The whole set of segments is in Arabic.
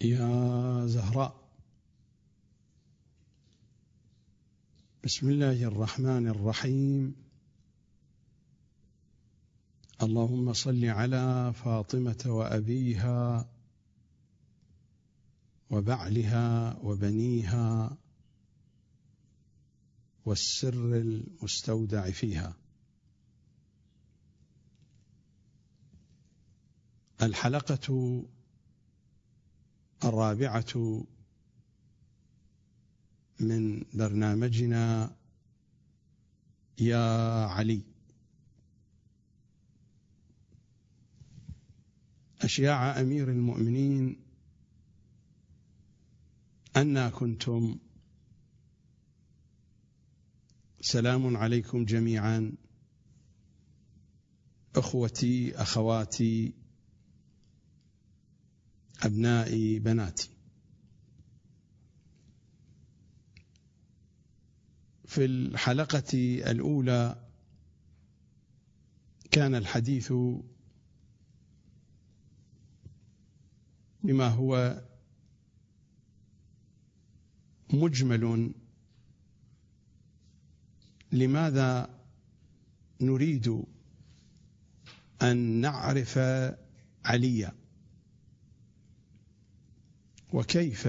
يا زهراء. بسم الله الرحمن الرحيم. اللهم صل على فاطمة وأبيها وبعلها وبنيها والسر المستودع فيها. الحلقة الرابعة من برنامجنا يا علي. أشياع أمير المؤمنين أنا كنتم. سلام عليكم جميعا. إخوتي أخواتي ابنائي بناتي. في الحلقة الأولى كان الحديث بما هو مجمل لماذا نريد أن نعرف عليا. وكيف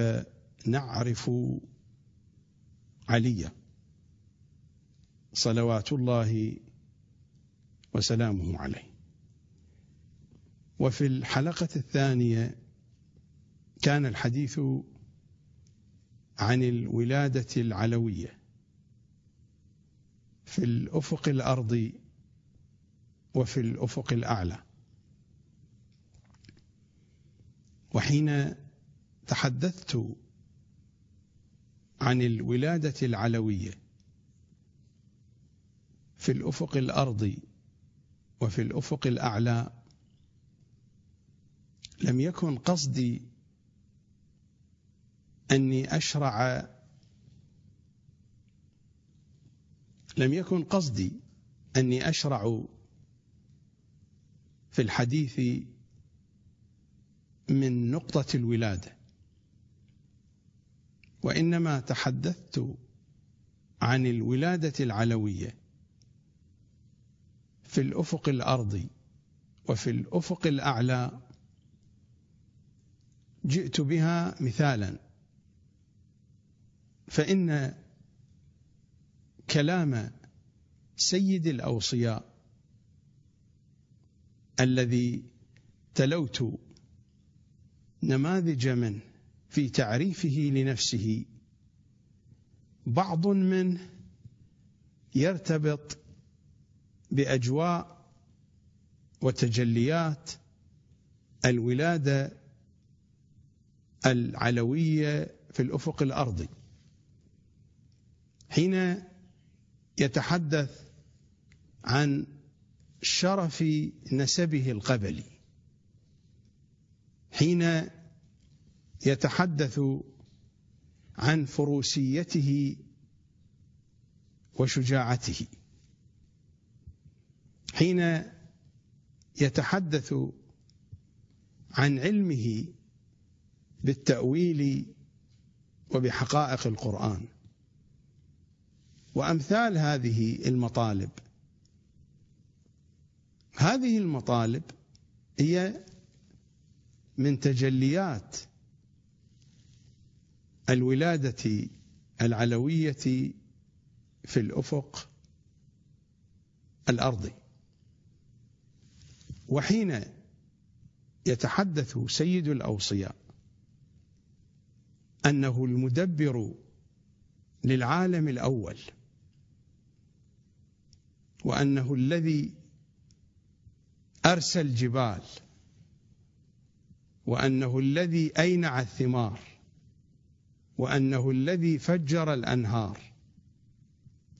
نعرف عليا صلوات الله وسلامه عليه. وفي الحلقة الثانية كان الحديث عن الولادة العلوية. في الأفق الارضي وفي الأفق الأعلى. وحين تحدثت عن الولادة العلوية في الأفق الارضي وفي الأفق الأعلى. لم يكن قصدي أني أشرع لم يكن قصدي أني أشرع في الحديث من نقطة الولادة. وإنما تحدثت عن الولادة العلوية في الأفق الارضي وفي الأفق الأعلى. جئت بها مثالا. فإن كلام سيد الأوصياء الذي تلوت نماذج منه في تعريفه لنفسه. بعض منه يرتبط بأجواء وتجليات الولادة العلوية في الأفق الأرضي. حين يتحدث عن شرف نسبه القبلي. حين يتحدث عن فروسيته وشجاعته. حين يتحدث عن علمه بالتأويل وبحقائق القرآن. وأمثال هذه المطالب. هذه المطالب هي من تجليات الولادة العلوية في الأفق الأرضي. وحين يتحدث سيد الأوصياء أنه المدبر للعالم الأول وأنه الذي أرسى الجبال وأنه الذي أينع الثمار وأنه الذي فجر الأنهار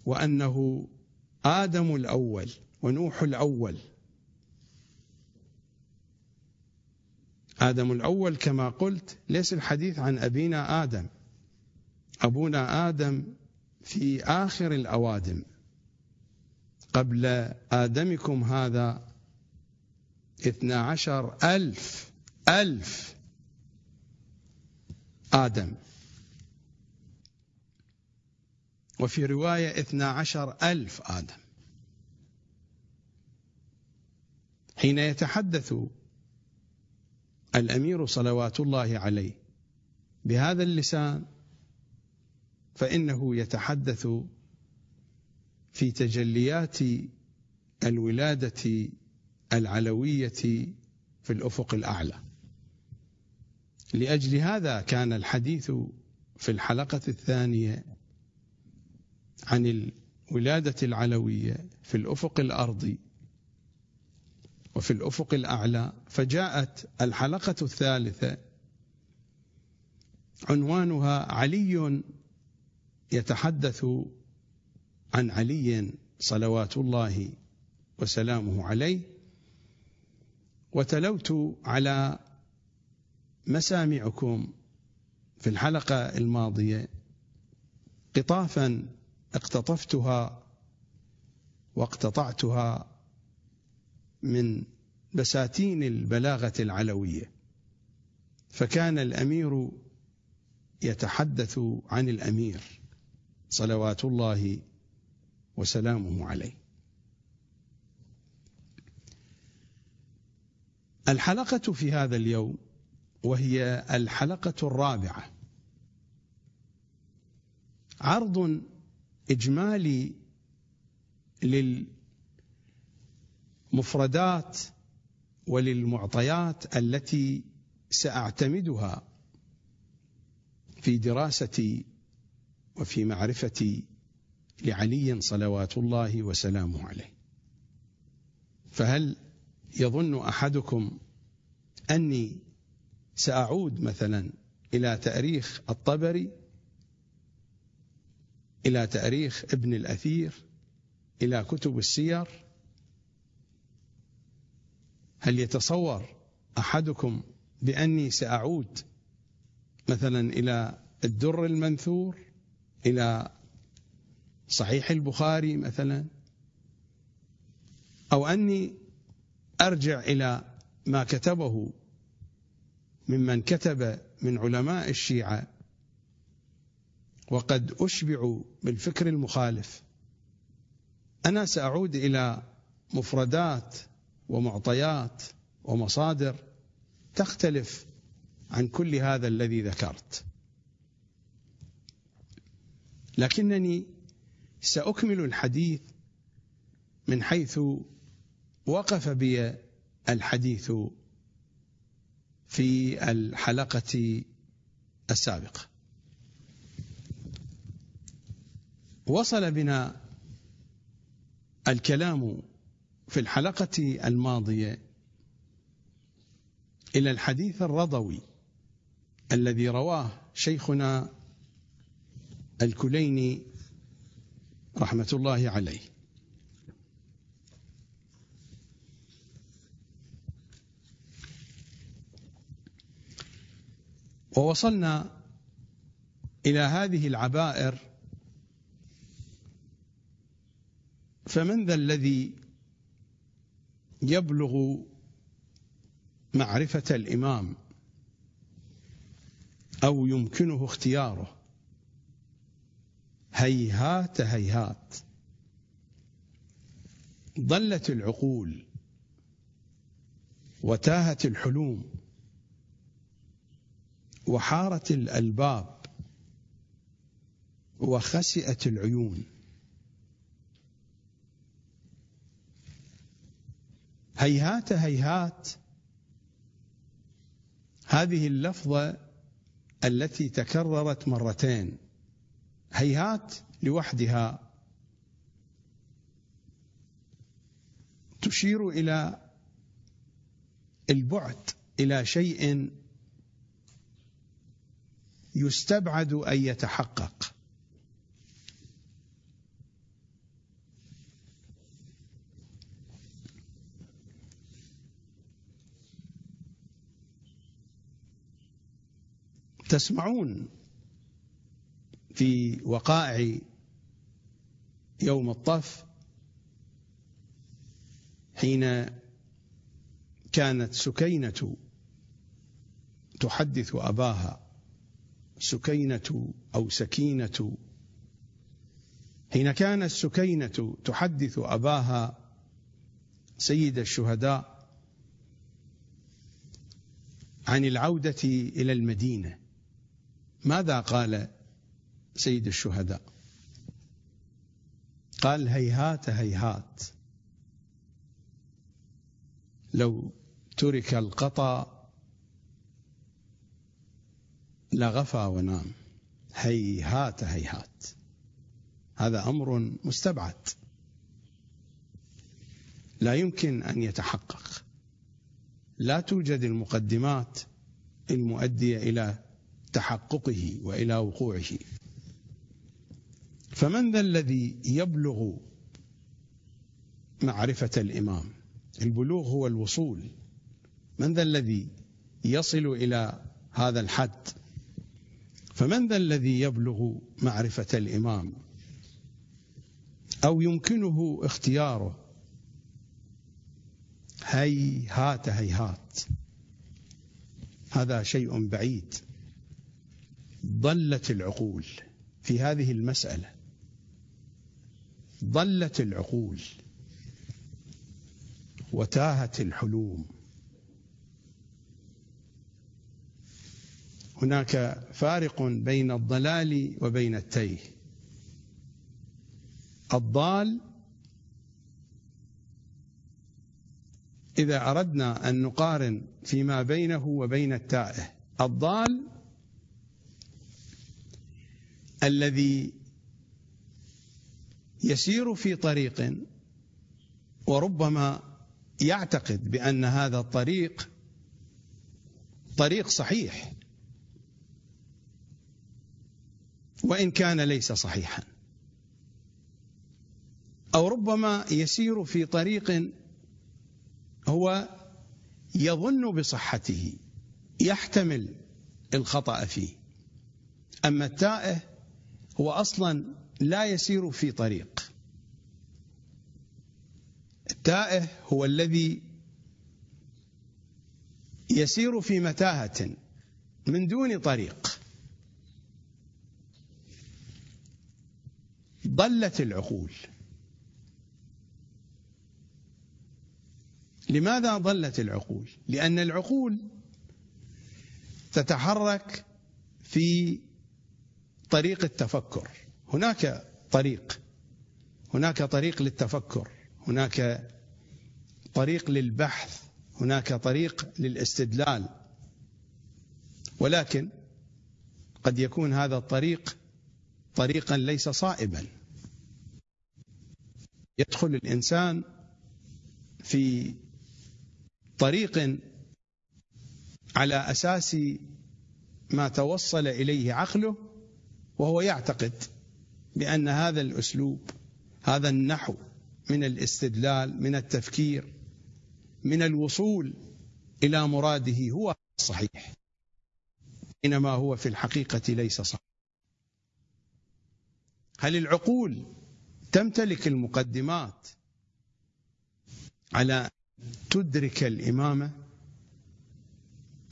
وأنه آدم الأول ونوح الأول. آدم الأول كما قلت ليس الحديث عن أبينا آدم. أبونا آدم في آخر الأوادم. قبل آدمكم هذا اثنا عشر ألف ألف آدم. وفي رواية اثنا عشر ألف آدم. حين يتحدث الأمير صلوات الله عليه بهذا اللسان فإنه يتحدث في تجليات الولادة العلوية في الأفق الأعلى. لأجل هذا كان الحديث في الحلقة الثانية عن الولادة العلوية في الأفق الأرضي وفي الأفق الأعلى فجاءت الحلقة الثالثة. عنوانها علي يتحدث عن علي صلوات الله وسلامه عليه. وتلوت على مسامعكم في الحلقة الماضية قطافا اقتطفتها واقتطعتها من بساتين البلاغة العلوية. فكان الأمير يتحدث عن الأمير صلوات الله وسلامه عليه. الحلقة في هذا اليوم وهي الحلقة الرابعة. عرض إجمالي للمفردات وللمعطيات التي سأعتمدها في دراستي وفي معرفتي لعلي صلوات الله وسلامه عليه. فهل يظن أحدكم أني سأعود مثلا إلى تاريخ الطبري؟ إلى تأريخ ابن الأثير إلى كتب السير. هل يتصور أحدكم بأني سأعود مثلا إلى الدر المنثور إلى صحيح البخاري مثلا أو أني أرجع إلى ما كتبه ممن كتب من علماء الشيعة وقد اشبعوا بالفكر المخالف. أنا سأعود إلى مفردات ومعطيات ومصادر تختلف عن كل هذا الذي ذكرت. لكنني سأكمل الحديث من حيث وقف بي الحديث في الحلقة السابقة. وصل بنا الكلام في الحلقة الماضية إلى الحديث الرضوي الذي رواه شيخنا الكليني رحمة الله عليه. ووصلنا إلى هذه العبائر فمن ذا الذي يبلغ معرفة الإمام أو يمكنه اختياره؟ هيهات هيهات. ضلت العقول وتاهت الحلوم وحارت الألباب وخسئت العيون. هيهات هيهات. هذه اللفظة التي تكررت مرتين. هيهات لوحدها. تشير إلى البعد إلى شيء يستبعد أن يتحقق. تسمعون في وقائع يوم الطف حين كانت سكينة تحدث أباها سكينة أو سكينة. حين كان السكينة تحدث أباها سيد الشهداء عن العودة إلى المدينة. ماذا قال سيد الشهداء؟ قال هيهات هيهات. لو ترك القطا لغفى ونام. هيهات هيهات. هذا أمر مستبعد. لا يمكن أن يتحقق. لا توجد المقدمات المؤدية إلى تحققه وإلى وقوعه. فمن ذا الذي يبلغ معرفة الإمام؟ البلوغ هو الوصول. من ذا الذي يصل إلى هذا الحد؟ فمن ذا الذي يبلغ معرفة الإمام؟ أو يمكنه اختياره؟ هيهات هيهات. هذا شيء بعيد. ضلت العقول في هذه المسألة. ضلت العقول. وتاهت الحلوم. هناك فارق بين الضلال وبين التيه. الضال إذا أردنا أن نقارن فيما بينه وبين التائه. الضال الذي يسير في طريق وربما يعتقد بأن هذا الطريق طريق صحيح وإن كان ليس صحيحا. أو ربما يسير في طريق هو يظن بصحته يحتمل الخطأ فيه. أما التائه هو أصلا لا يسير في طريق. التائه هو الذي يسير في متاهة من دون طريق. ضلت العقول. لماذا ضلت العقول؟ لأن العقول تتحرك في طريق التفكر. هناك طريق. هناك طريق للتفكر. هناك طريق للبحث. هناك طريق للاستدلال. ولكن قد يكون هذا الطريق طريقا ليس صائبا. يدخل الإنسان في طريق على أساس ما توصل إليه عقله وهو يعتقد بأن هذا الأسلوب هذا النحو من الاستدلال من التفكير من الوصول إلى مراده هو الصحيح بينما هو في الحقيقة ليس صحيح. هل العقول تمتلك المقدمات على تدرك الإمامة؟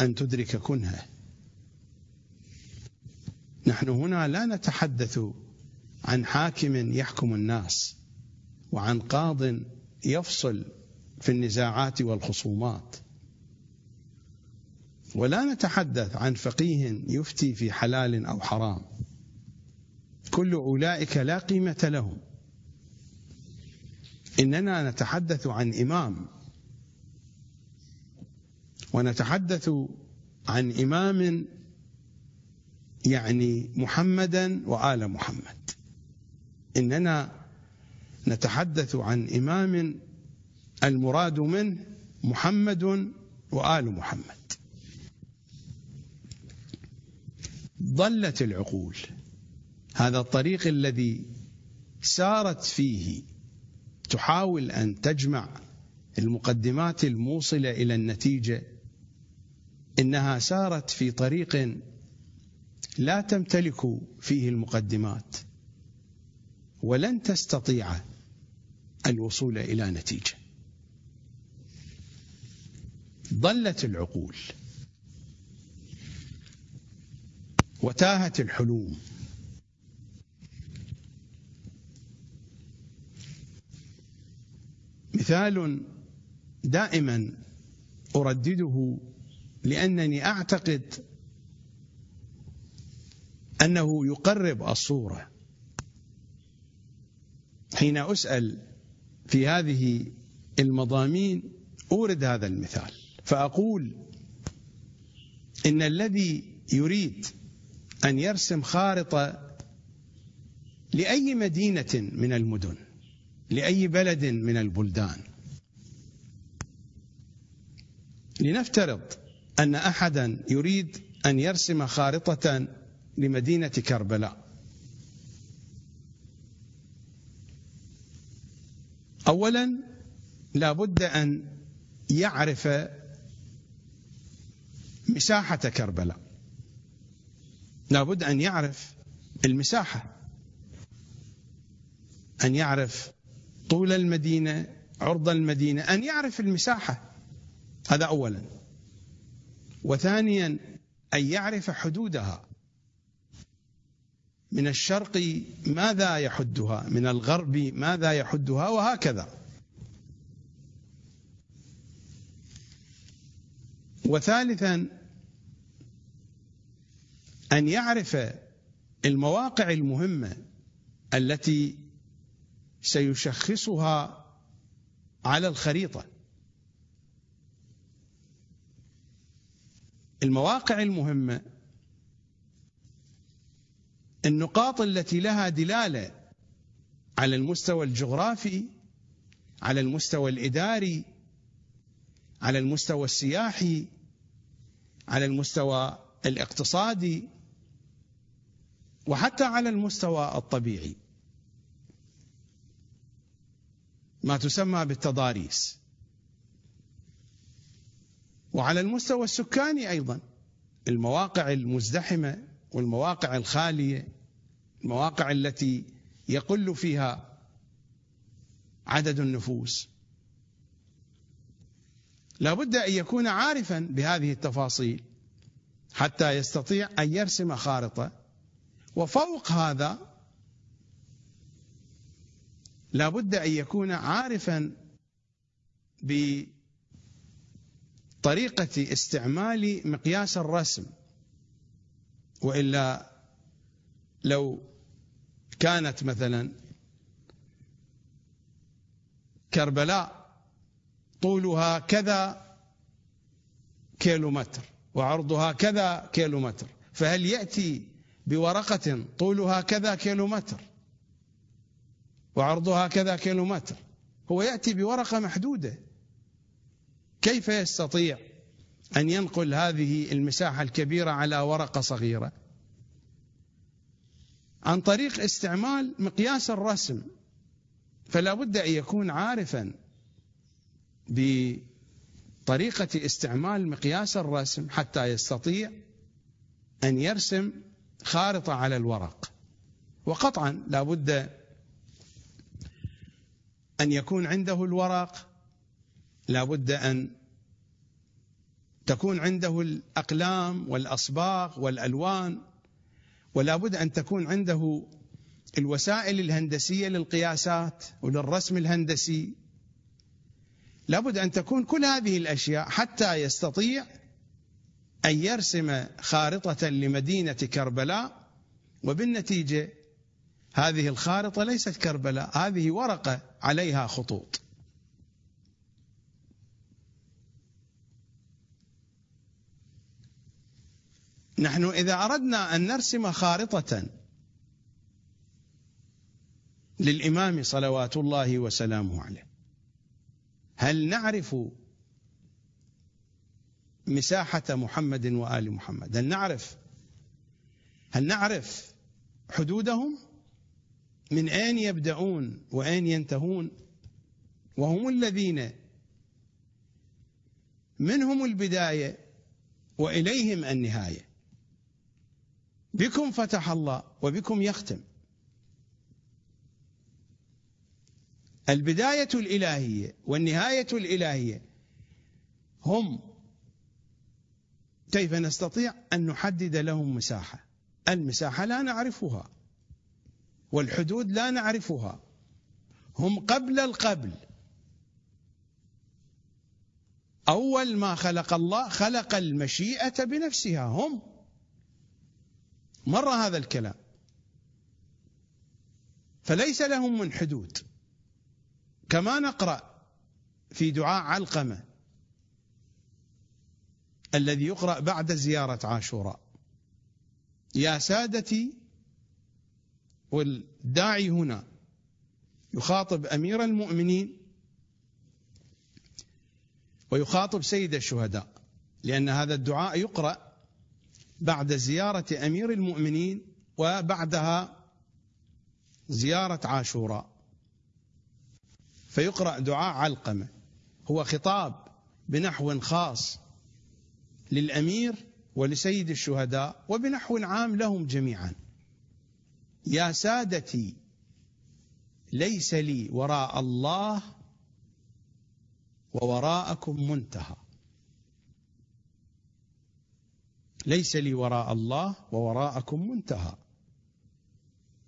أن تدرك كنها نحن هنا لا نتحدث عن حاكم يحكم الناس وعن قاض يفصل في النزاعات والخصومات. ولا نتحدث عن فقيه يفتي في حلال أو حرام. كل أولئك لا قيمة لهم. إننا نتحدث عن إمام. ونتحدث عن إمام يعني محمدا وآل محمد. إننا نتحدث عن إمام المراد منه محمد وآل محمد. ضلت العقول. هذا الطريق الذي سارت فيه تحاول أن تجمع المقدمات الموصلة إلى النتيجة إنها سارت في طريق لا تمتلك فيه المقدمات ولن تستطيع الوصول إلى نتيجة. ضلت العقول وتاهت الحلوم مثال دائما أردده لأنني أعتقد أنه يقرب الصورة. حين أسأل في هذه المضامين أورد هذا المثال. فأقول إن الذي يريد أن يرسم خارطة لأي مدينة من المدن لأي بلد من البلدان لنفترض أن أحدا يريد أن يرسم خارطة لمدينة كربلاء. اولا لا بد أن يعرف مساحة كربلاء. لا بد أن يعرف المساحة. أن يعرف طول المدينة عرض المدينة أن يعرف المساحة. هذا اولا. وثانيا أن يعرف حدودها. من الشرق ماذا يحدها؟ من الغرب ماذا يحدها؟ وهكذا. وثالثا أن يعرف المواقع المهمة التي سيشخصها على الخريطة. المواقع المهمة النقاط التي لها دلالة على المستوى الجغرافي على المستوى الإداري على المستوى السياحي على المستوى الاقتصادي وحتى على المستوى الطبيعي. ما تسمى بالتضاريس. وعلى المستوى السكاني أيضا المواقع المزدحمة والمواقع الخالية المواقع التي يقل فيها عدد النفوس. لا بد أن يكون عارفا بهذه التفاصيل حتى يستطيع أن يرسم خارطة. وفوق هذا لا بد أن يكون عارفا بطريقة استعمال مقياس الرسم. وإلا لو كانت مثلا كربلاء طولها كذا كيلو متر وعرضها كذا كيلو متر فهل يأتي بورقة طولها كذا كيلو متر وعرضها كذا كيلو متر هو يأتي بورقة محدودة. كيف يستطيع؟ أن ينقل هذه المساحة الكبيرة على ورقة صغيرة عن طريق استعمال مقياس الرسم. فلا بد أن يكون عارفا بطريقة استعمال مقياس الرسم حتى يستطيع أن يرسم خارطة على الورق. وقطعا لا بد أن يكون عنده الورق لا بد أن تكون عنده الأقلام والأصباغ والألوان ولا بد أن تكون عنده الوسائل الهندسية للقياسات وللرسم الهندسي. لابد أن تكون كل هذه الأشياء حتى يستطيع أن يرسم خارطة لمدينة كربلاء وبالنتيجة هذه الخارطة ليست كربلاء هذه ورقة عليها خطوط. نحن إذا أردنا أن نرسم خارطة للإمام صلوات الله وسلامه عليه هل نعرف مساحة محمد وآل محمد؟ هل نعرف؟ هل نعرف حدودهم؟ من أين يبدأون وأين ينتهون؟ وهم الذين منهم البداية وإليهم النهاية. بكم فتح الله وبكم يختم. البداية الإلهية والنهاية الإلهية هم كيف نستطيع أن نحدد لهم مساحة؟ المساحة لا نعرفها والحدود لا نعرفها. هم قبل القبل. أول ما خلق الله خلق المشيئة بنفسها. هم مر هذا الكلام. فليس لهم من حدود. كما نقرأ في دعاء علقمة الذي يقرأ بعد زيارة عاشوراء. يا سادتي والداعي هنا يخاطب أمير المؤمنين ويخاطب سيد الشهداء لأن هذا الدعاء يقرأ بعد زيارة أمير المؤمنين وبعدها زيارة عاشوراء. فيقرأ دعاء علقمة. هو خطاب بنحو خاص للأمير ولسيد الشهداء وبنحو عام لهم جميعا. يا سادتي ليس لي وراء الله ووراءكم منتهى. ليس لي وراء الله ووراءكم منتهى.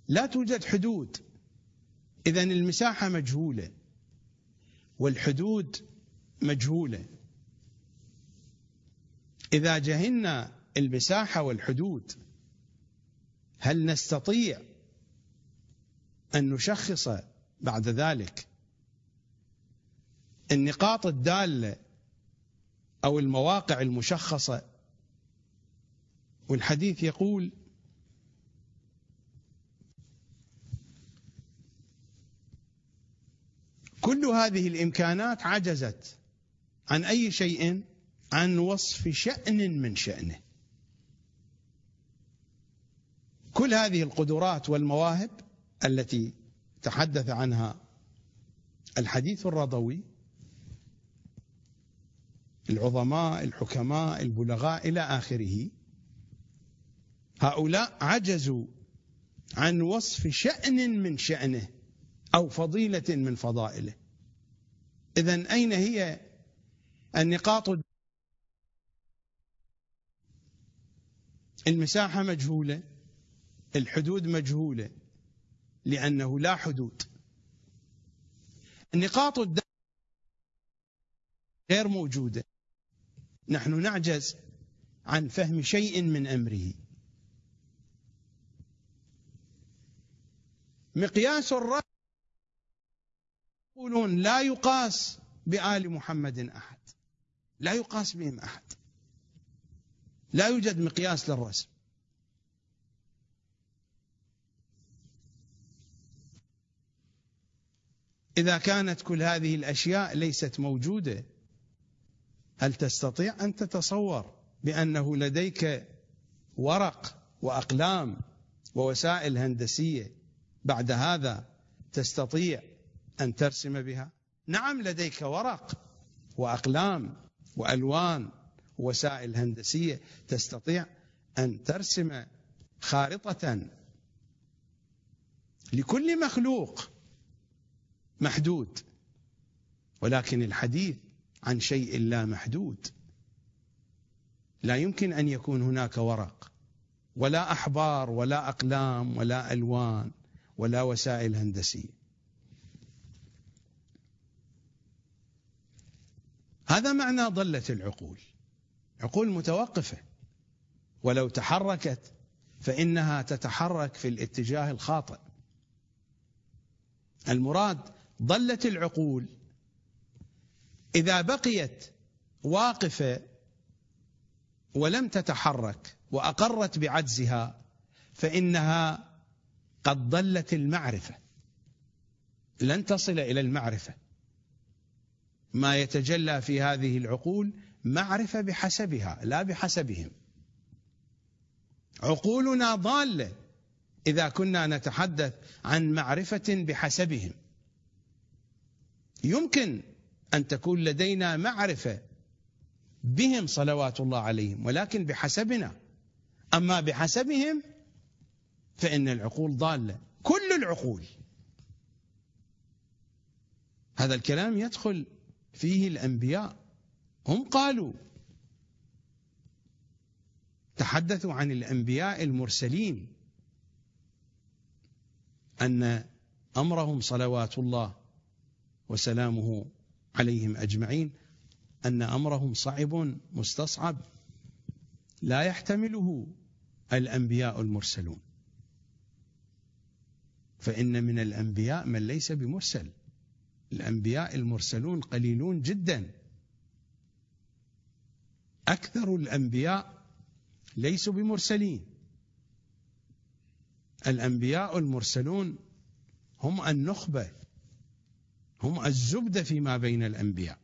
لا توجد حدود. اذا المساحة مجهولة والحدود مجهولة. إذا جهلنا المساحة والحدود هل نستطيع أن نشخص بعد ذلك النقاط الدالة أو المواقع المشخصة والحديث يقول كل هذه الإمكانات عجزت عن أي شيء؟ عن وصف شأن من شأنه. كل هذه القدرات والمواهب التي تحدث عنها الحديث الرضوي العظماء الحكماء البلغاء إلى آخره هؤلاء عجزوا عن وصف شأن من شأنه أو فضيلة من فضائله. إذا أين هي النقاط؟ المساحة مجهولة الحدود مجهولة لأنه لا حدود. النقاط غير موجودة. نحن نعجز عن فهم شيء من أمره. مقياس الرأي يقولون لا يقاس بآل محمد أحد. لا يقاس بهم أحد. لا يوجد مقياس للرسم. إذا كانت كل هذه الأشياء ليست موجودة هل تستطيع أن تتصور بأنه لديك ورق وأقلام ووسائل هندسية بعد هذا تستطيع أن ترسم بها؟ نعم لديك ورق وأقلام وألوان وسائل هندسية تستطيع أن ترسم خارطة لكل مخلوق محدود ولكن الحديث عن شيء لا محدود. لا يمكن أن يكون هناك ورق ولا أحبار ولا أقلام ولا ألوان. ولا وسائل هندسية. هذا معنى ضلة العقول. عقول متوقفة. ولو تحركت فإنها تتحرك في الاتجاه الخاطئ. المراد ضلت العقول إذا بقيت واقفة ولم تتحرك وأقرت بعجزها فإنها قد ضلت المعرفة. لن تصل إلى المعرفة. ما يتجلى في هذه العقول معرفة بحسبها لا بحسبهم. عقولنا ضالة إذا كنا نتحدث عن معرفة بحسبهم. يمكن أن تكون لدينا معرفة بهم صلوات الله عليهم ولكن بحسبنا. أما بحسبهم فإن العقول ضالة. كل العقول. هذا الكلام يدخل فيه الأنبياء. هم قالوا تحدثوا عن الأنبياء المرسلين. أن أمرهم صلوات الله وسلامه عليهم أجمعين. أن أمرهم صعب مستصعب. لا يحتمله الأنبياء المرسلون. فإن من الأنبياء من ليس بمرسل. الأنبياء المرسلون قليلون جدا. أكثر الأنبياء ليسوا بمرسلين. الأنبياء المرسلون هم النخبة هم الزبده فيما بين الأنبياء.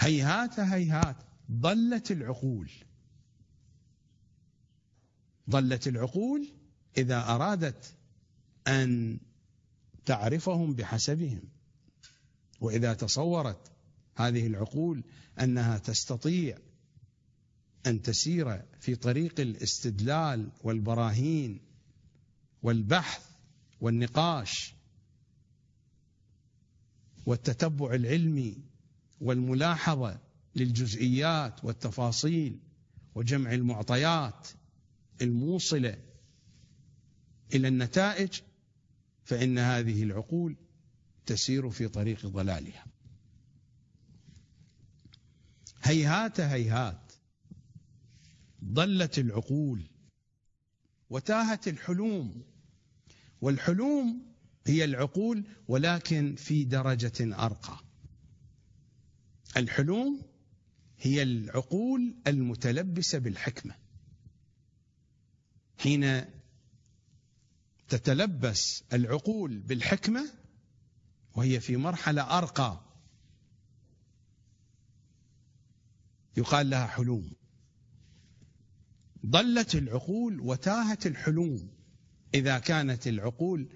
هيهات هيهات ضلت العقول. ضلت العقول إذا أرادت أن تعرفهم بحسبهم. وإذا تصورت هذه العقول أنها تستطيع أن تسير في طريق الاستدلال والبراهين والبحث والنقاش والتتبع العلمي والملاحظة للجزئيات والتفاصيل وجمع المعطيات الموصلة إلى النتائج فإن هذه العقول تسير في طريق ضلالها. هيهات هيهات ضلت العقول وتاهت الحلوم. والحلوم هي العقول ولكن في درجة أرقى. الحلوم هي العقول المتلبسة بالحكمة. حين تتلبس العقول بالحكمة وهي في مرحلة أرقى. يقال لها حلوم. ضلت العقول وتاهت الحلوم. إذا كانت العقول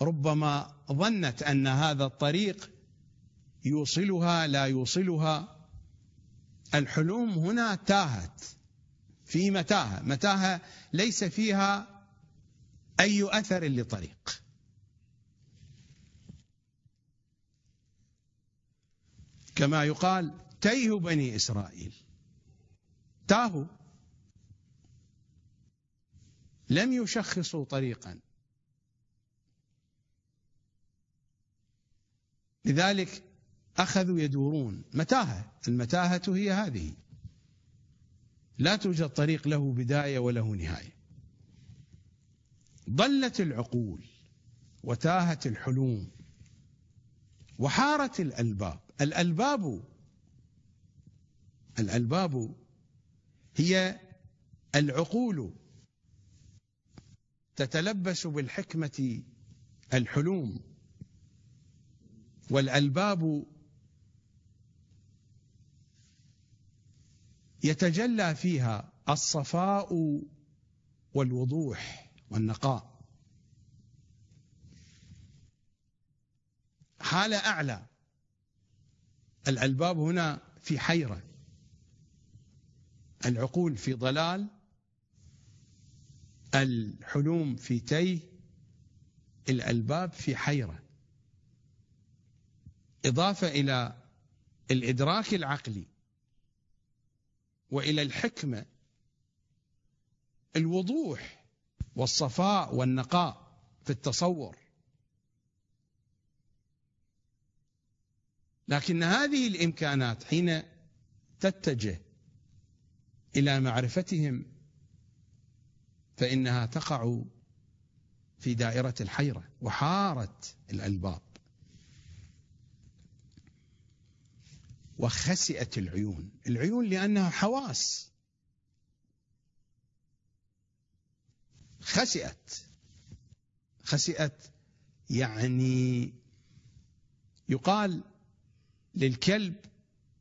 ربما ظنت أن هذا الطريق يوصلها لا يوصلها الحلوم هنا تاهت. في متاهة. متاهة ليس فيها أي أثر لطريق كما يقال تيه بني إسرائيل. تاهوا لم يشخصوا طريقا. لذلك أخذوا يدورون. متاهة. المتاهة هي هذه. لا توجد طريق له بداية وله نهاية. ضلت العقول وتاهت الحلوم وحارت الألباب. الألباب الألباب هي العقول تتلبس بالحكمة الحلوم والألباب يتجلى فيها الصفاء والوضوح والنقاء. حالة أعلى. الألباب هنا في حيرة. العقول في ضلال. الحلوم في تيه. الألباب في حيرة. إضافة إلى الإدراك العقلي. وإلى الحكمة. الوضوح والصفاء والنقاء في التصور. لكن هذه الإمكانات حين تتجه إلى معرفتهم فإنها تقع في دائرة الحيرة وحارت الألباب. وخسئت العيون. العيون لأنها حواس. خسئت. خسئت يعني يقال للكلب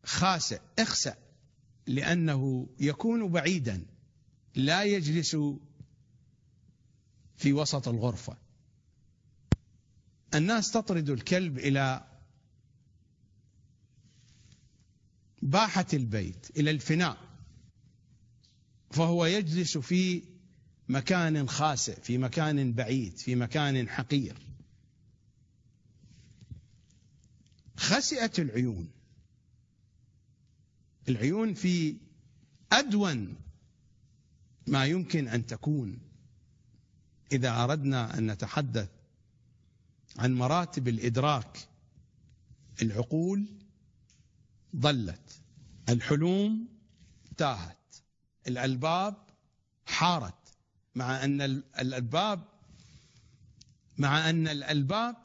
خاسئ اخسأ لأنه يكون بعيدا لا يجلس في وسط الغرفة. الناس تطرد الكلب إلى باحة البيت إلى الفناء فهو يجلس في مكان خاسئ في مكان بعيد في مكان حقير. خسئت العيون. العيون في أدون ما يمكن أن تكون. إذا أردنا أن نتحدث عن مراتب الإدراك العقول ضلت الحلوم تاهت. الألباب حارت. مع أن الألباب مع أن الألباب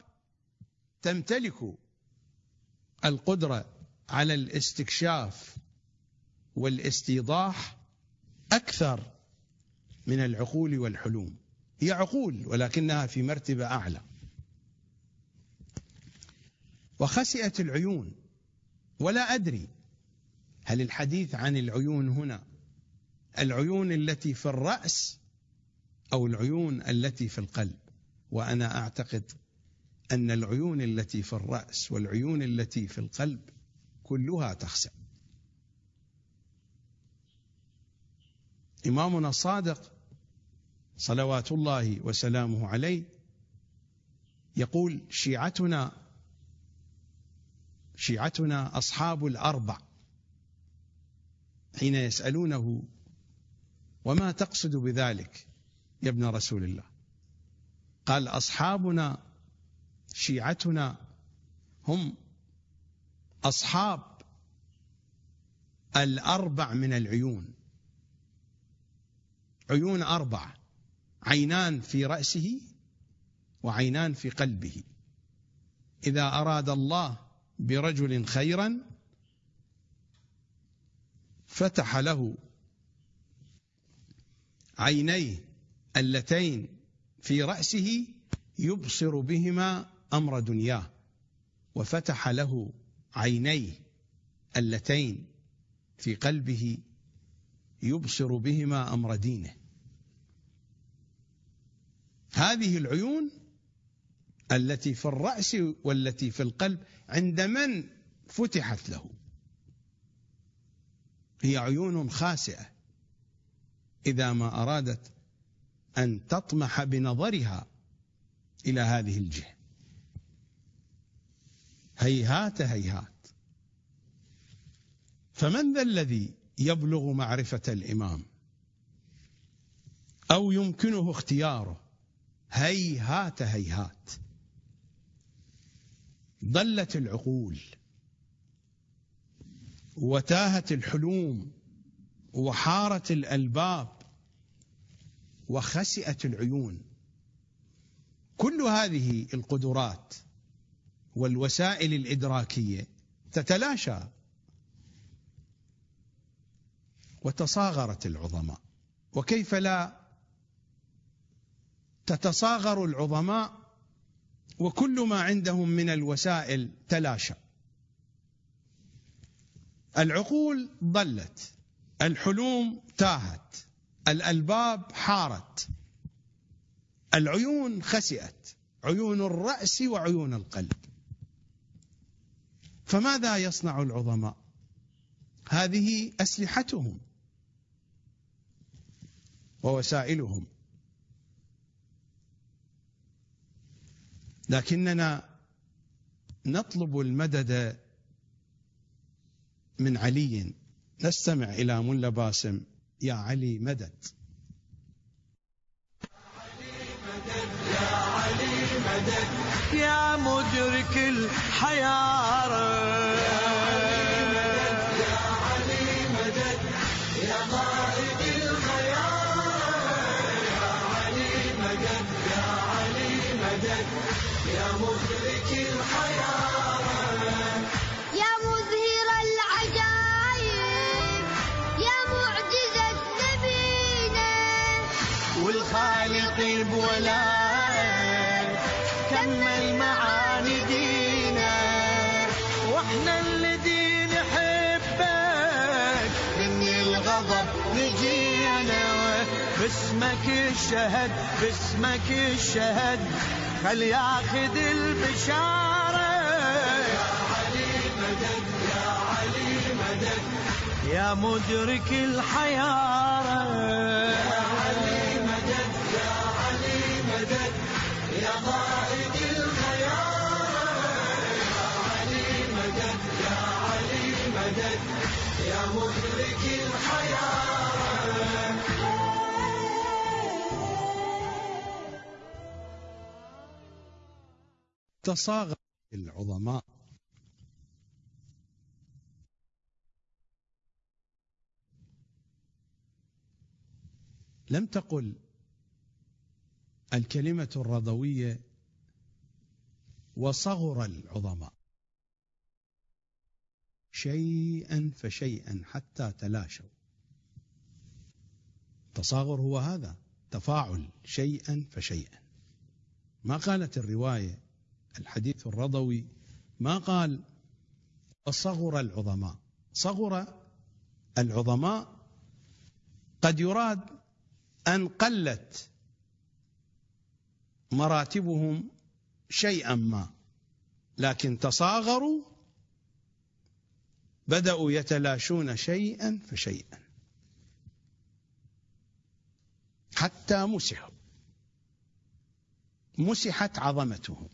تمتلك القدرة على الاستكشاف والاستيضاح أكثر من العقول والحلوم. هي عقول ولكنها في مرتبة أعلى. وخسئت العيون. ولا أدري هل الحديث عن العيون هنا العيون التي في الرأس أو العيون التي في القلب؟ وأنا أعتقد أن العيون التي في الرأس والعيون التي في القلب كلها تخسأ. إمامنا الصادق صلوات الله وسلامه عليه يقول شيعتنا شيعتنا أصحاب الأربع حين يسألونه وما تقصد بذلك يا ابن رسول الله؟ قال أصحابنا شيعتنا هم أصحاب الأربع من العيون. عيون أربع عينان في رأسه وعينان في قلبه. إذا أراد الله برجل خيرا فتح له عينيه اللتين في رأسه يبصر بهما أمر دنياه وفتح له عينيه اللتين في قلبه يبصر بهما أمر دينه. هذه العيون التي في الرأس والتي في القلب عند من فتحت له. هي عيون خاسئة. إذا ما أرادت أن تطمح بنظرها إلى هذه الجهة. هيهات هيهات. فمن ذا الذي يبلغ معرفة الإمام؟ أو يمكنه اختياره؟ هيهات هيهات. ضلت العقول وتاهت الحلوم وحارت الألباب وخسئت العيون. كل هذه القدرات والوسائل الإدراكية تتلاشى وتصاغرت العظماء. وكيف لا تتصاغر العظماء وكل ما عندهم من الوسائل تلاشى. العقول ضلت الحلوم تاهت الألباب حارت العيون خسئت عيون الرأس وعيون القلب. فماذا يصنع العظماء؟ هذه أسلحتهم ووسائلهم. لكننا نطلب المدد من علي. نستمع إلى ملا باسم يا علي مدد. يا علي مدد يا مدرك الحيارة طيب ولا كمل معاني دينا. وإحنا الذي نحبك من الغضب نجينا. باسمك الشهد باسمك الشهد. خل ياخذ البشارة. يا علي مدد يا علي مدد يا مدرك الحيارة. يا قائد الخيار يا علي مدد يا علي مدد يا مهلك الحياة تصاغر العظماء. لم تقل الكلمة الرضوية وصغر العظماء. شيئا فشيئا حتى تلاشوا. تصاغر هو هذا تفاعل شيئا فشيئا. ما قالت الرواية؟ الحديث الرضوي ما قال صغر العظماء. صغر العظماء قد يراد أن قلت مراتبهم شيئا ما لكن تصاغروا بدأوا يتلاشون شيئا فشيئا. حتى مسحوا مسحت عظمتهم.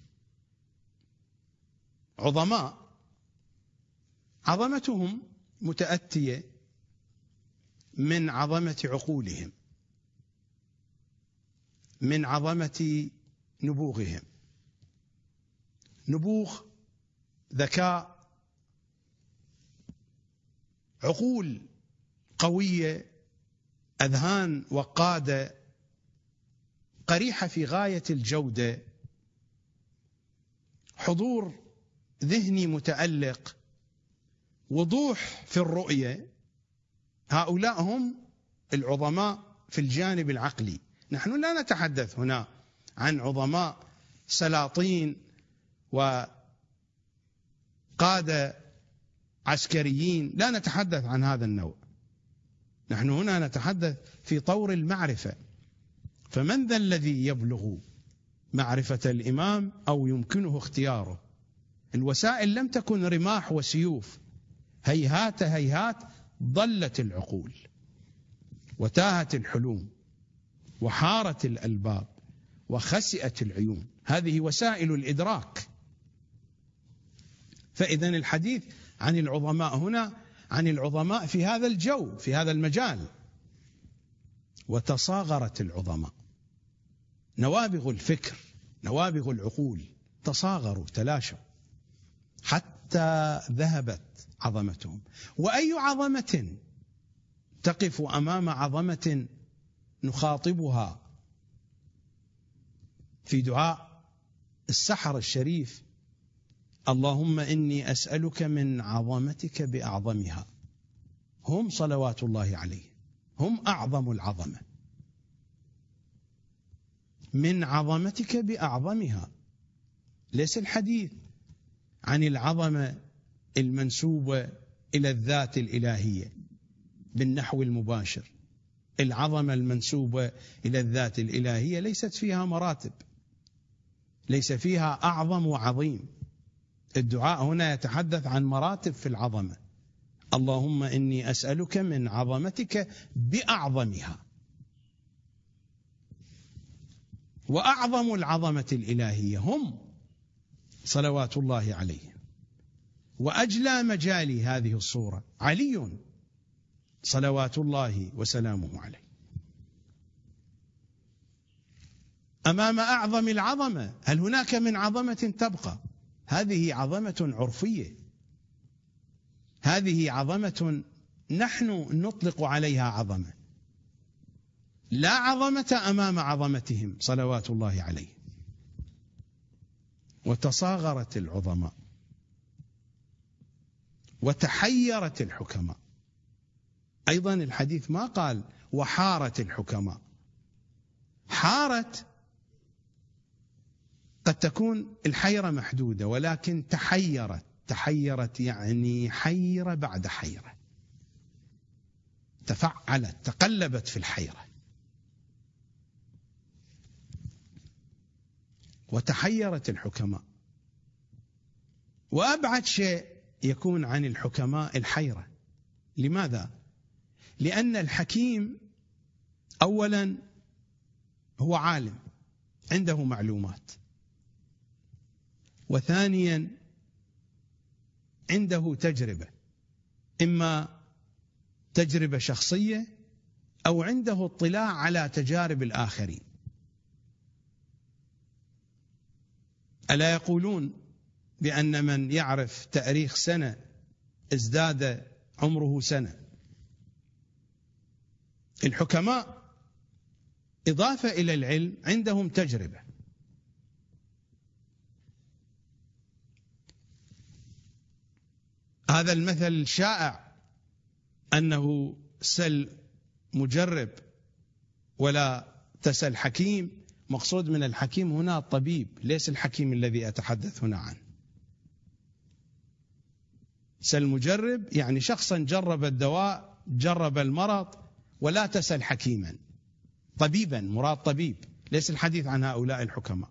عظماء. عظمتهم متأتية من عظمة عقولهم من عظمة نبوغهم. نبوغ ذكاء عقول قوية أذهان وقادة قريحة في غاية الجودة حضور ذهني متالق وضوح في الرؤية. هؤلاء هم العظماء في الجانب العقلي. نحن لا نتحدث هنا عن عظماء سلاطين وقادة عسكريين لا نتحدث عن هذا النوع. نحن هنا نتحدث في طور المعرفة. فمن ذا الذي يبلغ معرفة الإمام أو يمكنه اختياره؟ الوسائل لم تكن رماح وسيوف. هيهات هيهات ضلت العقول وتاهت الحلوم وحارت الألباب وخسئت العيون. هذه وسائل الإدراك. فإذا الحديث عن العظماء هنا عن العظماء في هذا الجو في هذا المجال. وتصاغرت العظماء. نوابغ الفكر نوابغ العقول تصاغروا تلاشوا. حتى ذهبت عظمتهم. وأي عظمة تقف أمام عظمة نخاطبها في دعاء السحر الشريف؟ اللهم إني أسألك من عظمتك بأعظمها. هم صلوات الله عليه. هم أعظم العظمة. من عظمتك بأعظمها. ليس الحديث. عن العظمة المنسوبة إلى الذات الإلهية بالنحو المباشر. العظمة المنسوبة إلى الذات الإلهية ليست فيها مراتب ليس فيها أعظم وعظيم. الدعاء هنا يتحدث عن مراتب في العظمة. اللهم إني أسألك من عظمتك بأعظمها. وأعظم العظمة الإلهية هم صلوات الله عليهم وأجلى مجال هذه الصورة علي صلوات الله وسلامه عليه. أمام أعظم العظمة هل هناك من عظمة تبقى؟ هذه عظمة عرفية. هذه عظمة نحن نطلق عليها عظمة. لا عظمة أمام عظمتهم صلوات الله عليه وتصاغرت العظماء وتحيرت الحكماء. أيضا الحديث ما قال وحارت الحكماء. حارت قد تكون الحيرة محدودة ولكن تحيرت. تحيرت يعني حيرة بعد حيرة. تفعلت تقلبت في الحيرة. وتحيرت الحكماء. وأبعد شيء يكون عن الحكماء الحيرة. لماذا؟ لأن الحكيم أولا هو عالم عنده معلومات. وثانيا عنده تجربة إما تجربة شخصية أو عنده اطلاع على تجارب الآخرين. ألا يقولون بأن من يعرف تأريخ سنة ازداد عمره سنة؟ الحكماء إضافة إلى العلم عندهم تجربة. هذا المثل الشائع أنه سل مجرب ولا تسل حكيم مقصود من الحكيم هنا الطبيب ليس الحكيم الذي أتحدث هنا عنه. سل مجرب يعني شخصا جرب الدواء جرب المرض ولا تسل حكيما. طبيبا مراد طبيب ليس الحديث عن هؤلاء الحكماء.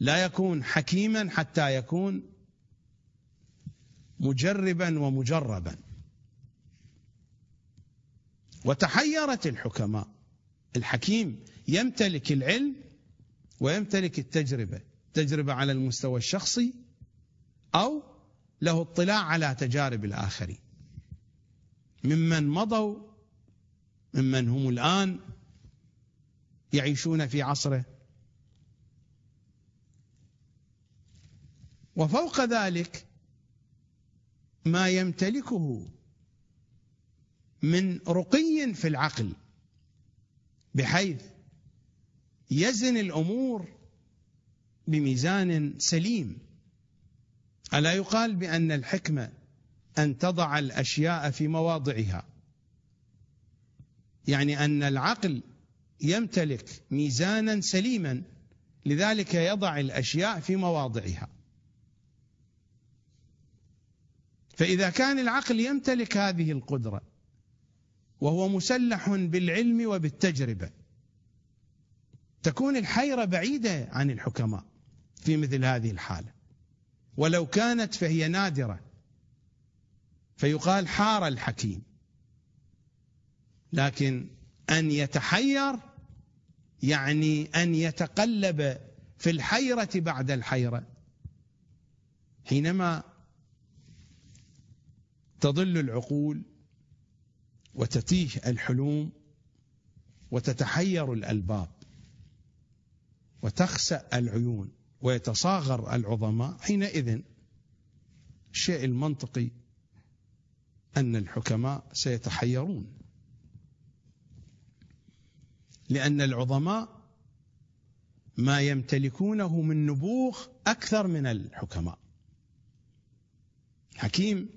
لا يكون حكيما حتى يكون مجربا ومجربا. وتحيرت الحكماء. الحكيم يمتلك العلم ويمتلك التجربة تجربة على المستوى الشخصي أو له اطلاع على تجارب الآخرين. ممن مضوا ممن هم الآن يعيشون في عصره. وفوق ذلك ما يمتلكه من رقي في العقل بحيث يزن الأمور بميزان سليم. ألا يقال بأن الحكمه أن تضع الأشياء في مواضعها؟ يعني أن العقل يمتلك ميزانا سليما لذلك يضع الأشياء في مواضعها. فإذا كان العقل يمتلك هذه القدرة وهو مسلح بالعلم وبالتجربة تكون الحيرة بعيدة عن الحكماء في مثل هذه الحالة. ولو كانت فهي نادرة فيقال حار الحكيم. لكن أن يتحير يعني أن يتقلب في الحيرة بعد الحيرة. حينما تضل العقول وتتيه الحلوم وتتحير الألباب وتخسأ العيون ويتصاغر العظماء حينئذ. الشيء المنطقي أن الحكماء سيتحيرون. لأن العظماء ما يمتلكونه من نبوغ أكثر من الحكماء. حكيم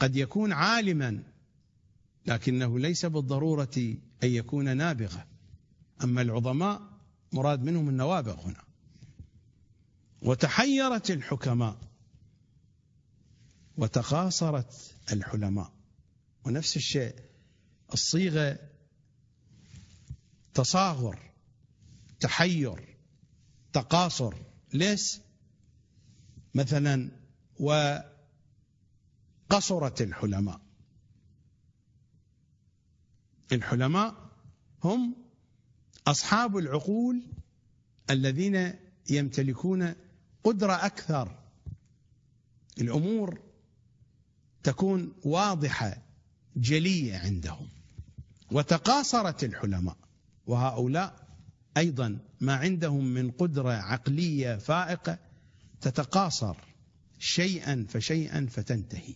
قد يكون عالما لكنه ليس بالضرورة أن يكون نابغة. أما العظماء مراد منهم النوابغ هنا. وتحيرت الحكماء وتقاصرت الحلماء. ونفس الشيء الصيغة تصاغر تحير تقاصر. ليش؟ مثلا و قصرت الحلماء. الحلماء هم أصحاب العقول الذين يمتلكون قدرة أكثر. الأمور تكون واضحة جلية عندهم. وتقاصرت الحلماء وهؤلاء أيضا ما عندهم من قدرة عقلية فائقة تتقاصر شيئا فشيئا فتنتهي.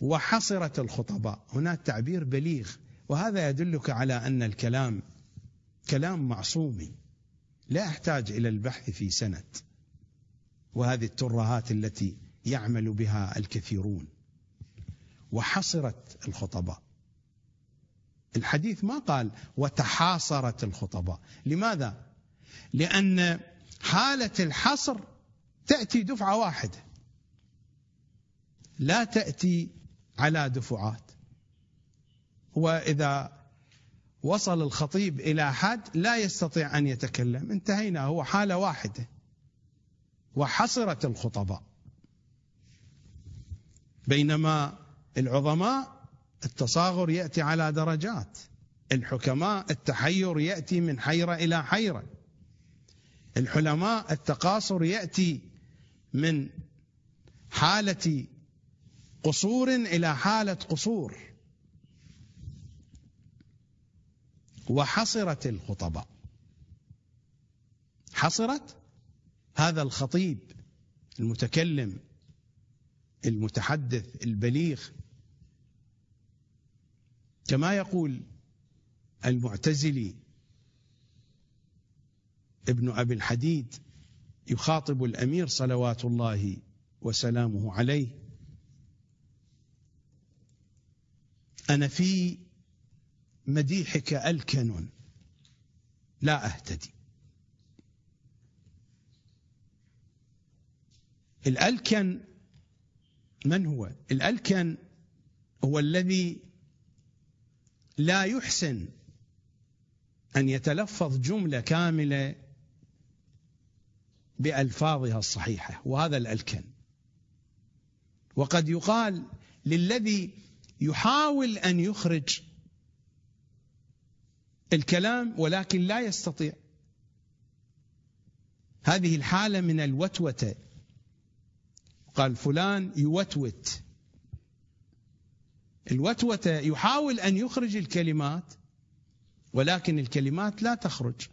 وحصرت الخطباء. هنا تعبير بليغ. وهذا يدلك على أن الكلام كلام معصومي لا احتاج إلى البحث في سند وهذه الترهات التي يعمل بها الكثيرون. وحصرت الخطباء. الحديث ما قال وتحاصرت الخطباء. لماذا؟ لأن حالة الحصر تأتي دفعة واحدة. لا تأتي على دفعات. وإذا وصل الخطيب إلى حد لا يستطيع أن يتكلم انتهينا هو حالة واحدة وحصرت الخطباء. بينما العظماء التصاغر يأتي على درجات الحكماء التحير يأتي من حيرة إلى حيرة الحلماء التقاصر يأتي من حالة قصور إلى حالة قصور. وحصرت الخطباء. حصرت هذا الخطيب المتكلم المتحدث البليغ. كما يقول المعتزلي ابن أبي الحديد يخاطب الأمير صلوات الله وسلامه عليه. أنا في مديحك ألكن. لا أهتدي. الألكن من هو؟ الألكن هو الذي لا يحسن أن يتلفظ جملة كاملة بألفاظها الصحيحة وهذا الألكن. وقد يقال للذي يحاول أن يخرج الكلام ولكن لا يستطيع. هذه الحالة من الوتوتة. قال فلان يوتوت. الوتوتة يحاول أن يخرج الكلمات ولكن الكلمات لا تخرج.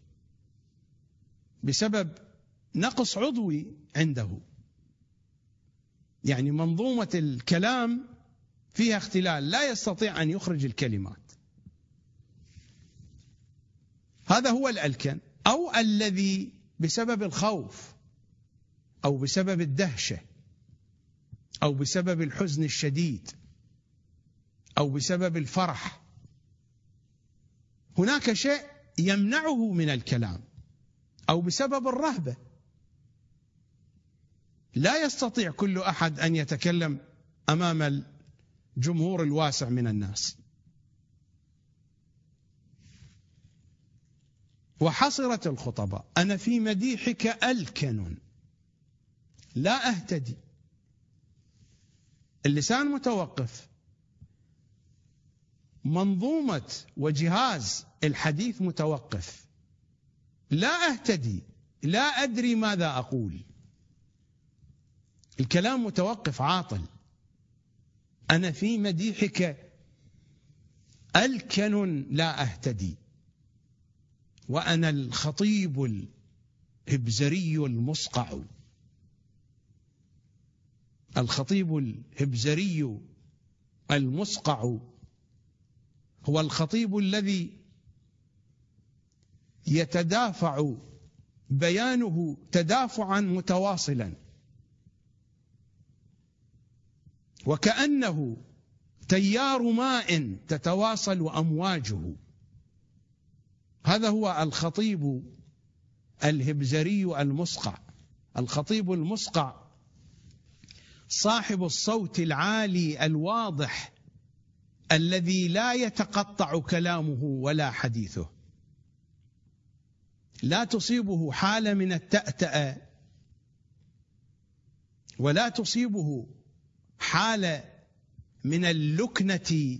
بسبب نقص عضوي عنده. يعني منظومة الكلام فيها اختلال لا يستطيع أن يخرج الكلمات. هذا هو الألكن. أو الذي بسبب الخوف أو بسبب الدهشة أو بسبب الحزن الشديد أو بسبب الفرح. هناك شيء يمنعه من الكلام أو بسبب الرهبة. لا يستطيع كل أحد أن يتكلم أمام الجمهور الواسع من الناس. وحصرت الخطباء. أنا في مديحك ألكن. لا أهتدي. اللسان متوقف. منظومة وجهاز الحديث متوقف. لا أهتدي. لا أدري ماذا أقول. الكلام متوقف عاطل. أنا في مديحك ألكن. لا أهتدي. وأنا الخطيب الهبزري المصقع. الخطيب الهبزري المصقع هو الخطيب الذي يتدافع بيانه تدافعا متواصلا. وكأنه تيار ماء تتواصل أمواجه. هذا هو الخطيب الهبزري المصقع. الخطيب المصقع صاحب الصوت العالي الواضح الذي لا يتقطع كلامه ولا حديثه. لا تصيبه حالة من التأتأة ولا تصيبه حالة من اللكنة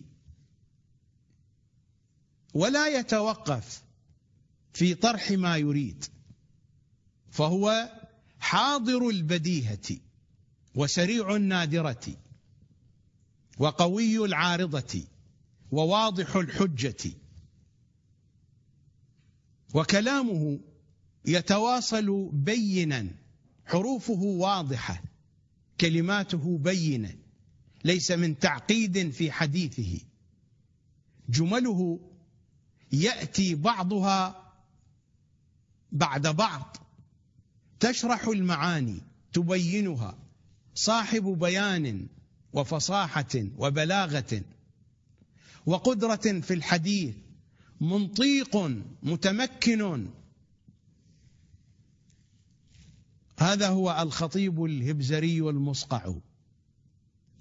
ولا يتوقف. في طرح ما يريد. فهو حاضر البديهة وسريع النادرة وقوي العارضة وواضح الحجة. وكلامه يتواصل بينا حروفه واضحة كلماته بينة ليس من تعقيد في حديثه. جمله يأتي بعضها بعد بعض. تشرح المعاني تبينها. صاحب بيان وفصاحة وبلاغة. وقدرة في الحديث. منطيق متمكن. هذا هو الخطيب الهبزري المصقع.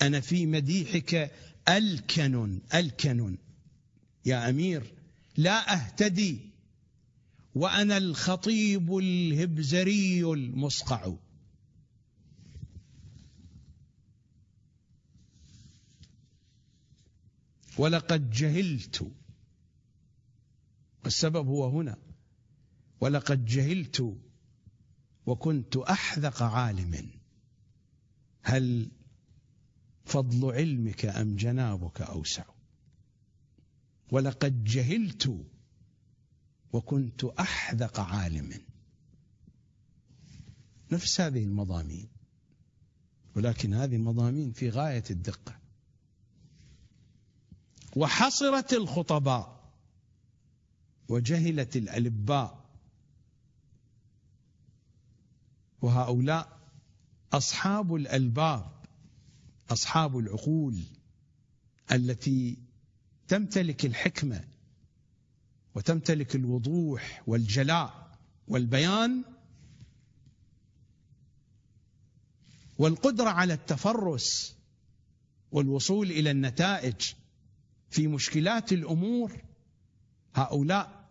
أنا في مديحك ألكن ألكن. يا أمير لا أهتدي. وأنا الخطيب الهبزري المصقع. ولقد جهلت والسبب هو هنا ولقد جهلت وكنت أحذق عالم. هل فضل علمك أم جنابك أوسع؟ ولقد جهلت وكنت أحذق عالم. نفس هذه المضامين ولكن هذه المضامين في غاية الدقة. وحصرت الخطباء وجهلت الألباء. وهؤلاء أصحاب الألباب أصحاب العقول التي تمتلك الحكمة وتمتلك الوضوح والجلاء والبيان والقدرة على التفرس والوصول إلى النتائج في مشكلات الأمور هؤلاء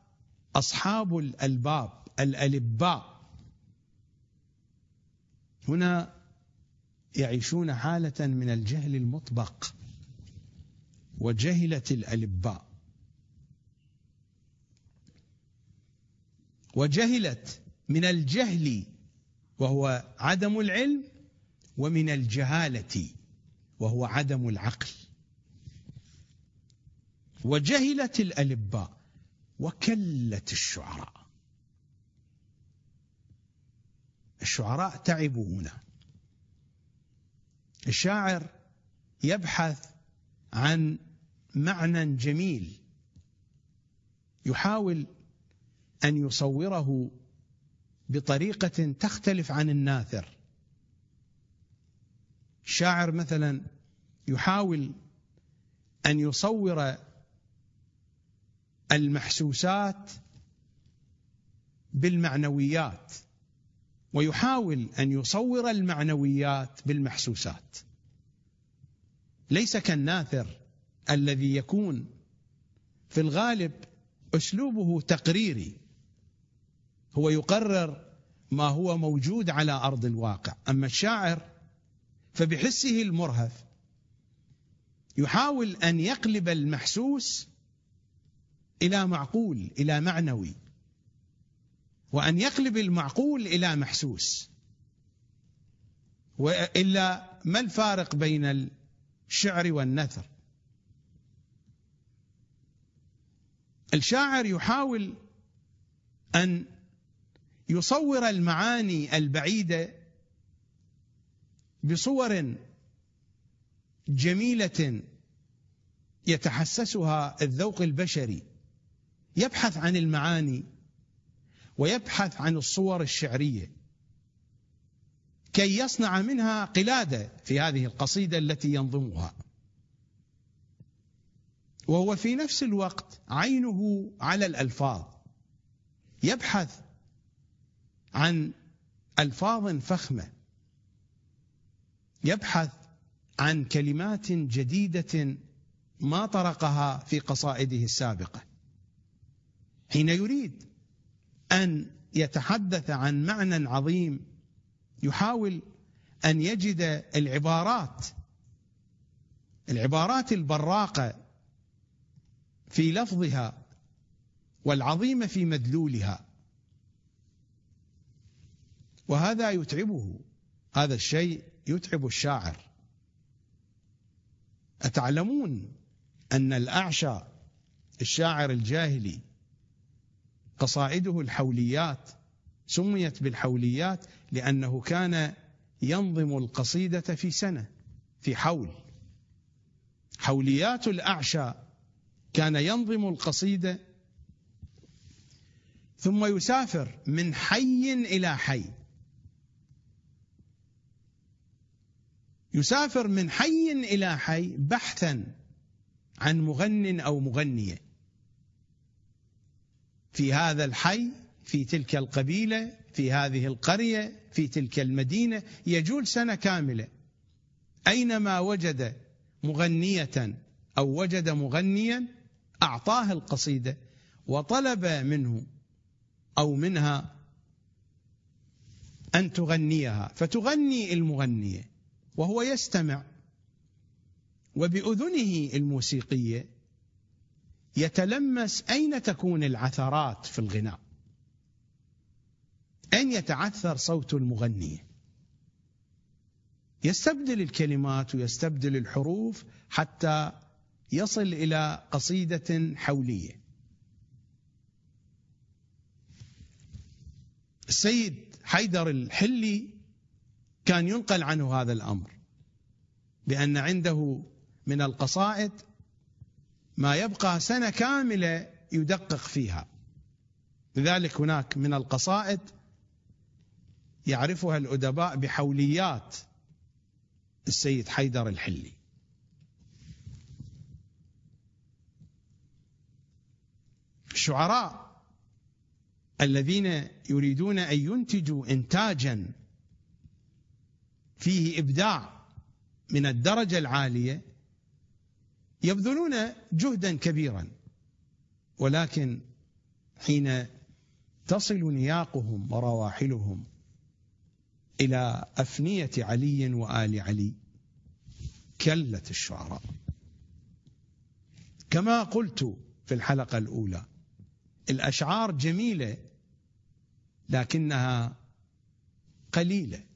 أصحاب الألباب الألباء. هنا يعيشون حالة من الجهل المطبق وجهلة الألباء. وجهلت من الجهل وهو عدم العلم ومن الجهالة وهو عدم العقل. وجهلت الألباء وكلت الشعراء. الشعراء تعبوا هنا. الشاعر يبحث عن معنى جميل يحاول أن يصوره بطريقة تختلف عن الناثر. الشاعر مثلا يحاول أن يصور المحسوسات بالمعنويات ويحاول أن يصور المعنويات بالمحسوسات. ليس كالناثر الذي يكون في الغالب أسلوبه تقريري هو يقرر ما هو موجود على أرض الواقع. أما الشاعر فبحسه المرهف يحاول أن يقلب المحسوس إلى معقول إلى معنوي وأن يقلب المعقول إلى محسوس. وإلا ما الفارق بين الشعر والنثر؟ الشاعر يحاول أن يصور المعاني البعيدة بصور جميلة يتحسسها الذوق البشري. يبحث عن المعاني ويبحث عن الصور الشعرية. كي يصنع منها قلادة في هذه القصيدة التي ينظمها. وهو في نفس الوقت عينه على الألفاظ. يبحث عن ألفاظ فخمة. يبحث عن كلمات جديدة ما طرقها في قصائده السابقة. حين يريد أن يتحدث عن معنى عظيم يحاول أن يجد العبارات العبارات البراقة في لفظها والعظيمة في مدلولها. وهذا يتعبه. هذا الشيء يتعب الشاعر. أتعلمون أن الأعشى الشاعر الجاهلي قصائده الحوليات سميت بالحوليات لأنه كان ينظم القصيدة في سنة في حول. حوليات الأعشى كان ينظم القصيدة ثم يسافر من حي إلى حي. يسافر من حي إلى حي بحثا عن مغن أو مغنية في هذا الحي في تلك القبيلة في هذه القرية في تلك المدينة يجول سنة كاملة. أينما وجد مغنية أو وجد مغنيا أعطاه القصيدة وطلب منه أو منها أن تغنيها فتغني المغنيه وهو يستمع. وبأذنه الموسيقيه يتلمس أين تكون العثرات في الغناء؟ أين يتعثر صوت المغني؟ يستبدل الكلمات ويستبدل الحروف حتى يصل إلى قصيدة حولية. السيد حيدر الحلي كان ينقل عنه هذا الأمر بأن عنده من القصائد ما يبقى سنة كاملة يدقق فيها. لذلك هناك من القصائد يعرفها الأدباء بحوليات السيد حيدر الحلي. الشعراء الذين يريدون أن ينتجوا انتاجا فيه إبداع من الدرجة العالية يبذلون جهدا كبيرا ولكن حين تصل نياقهم ورواحلهم إلى أفنية علي وآل علي كلت الشعراء. كما قلت في الحلقة الأولى الأشعار جميلة لكنها قليلة.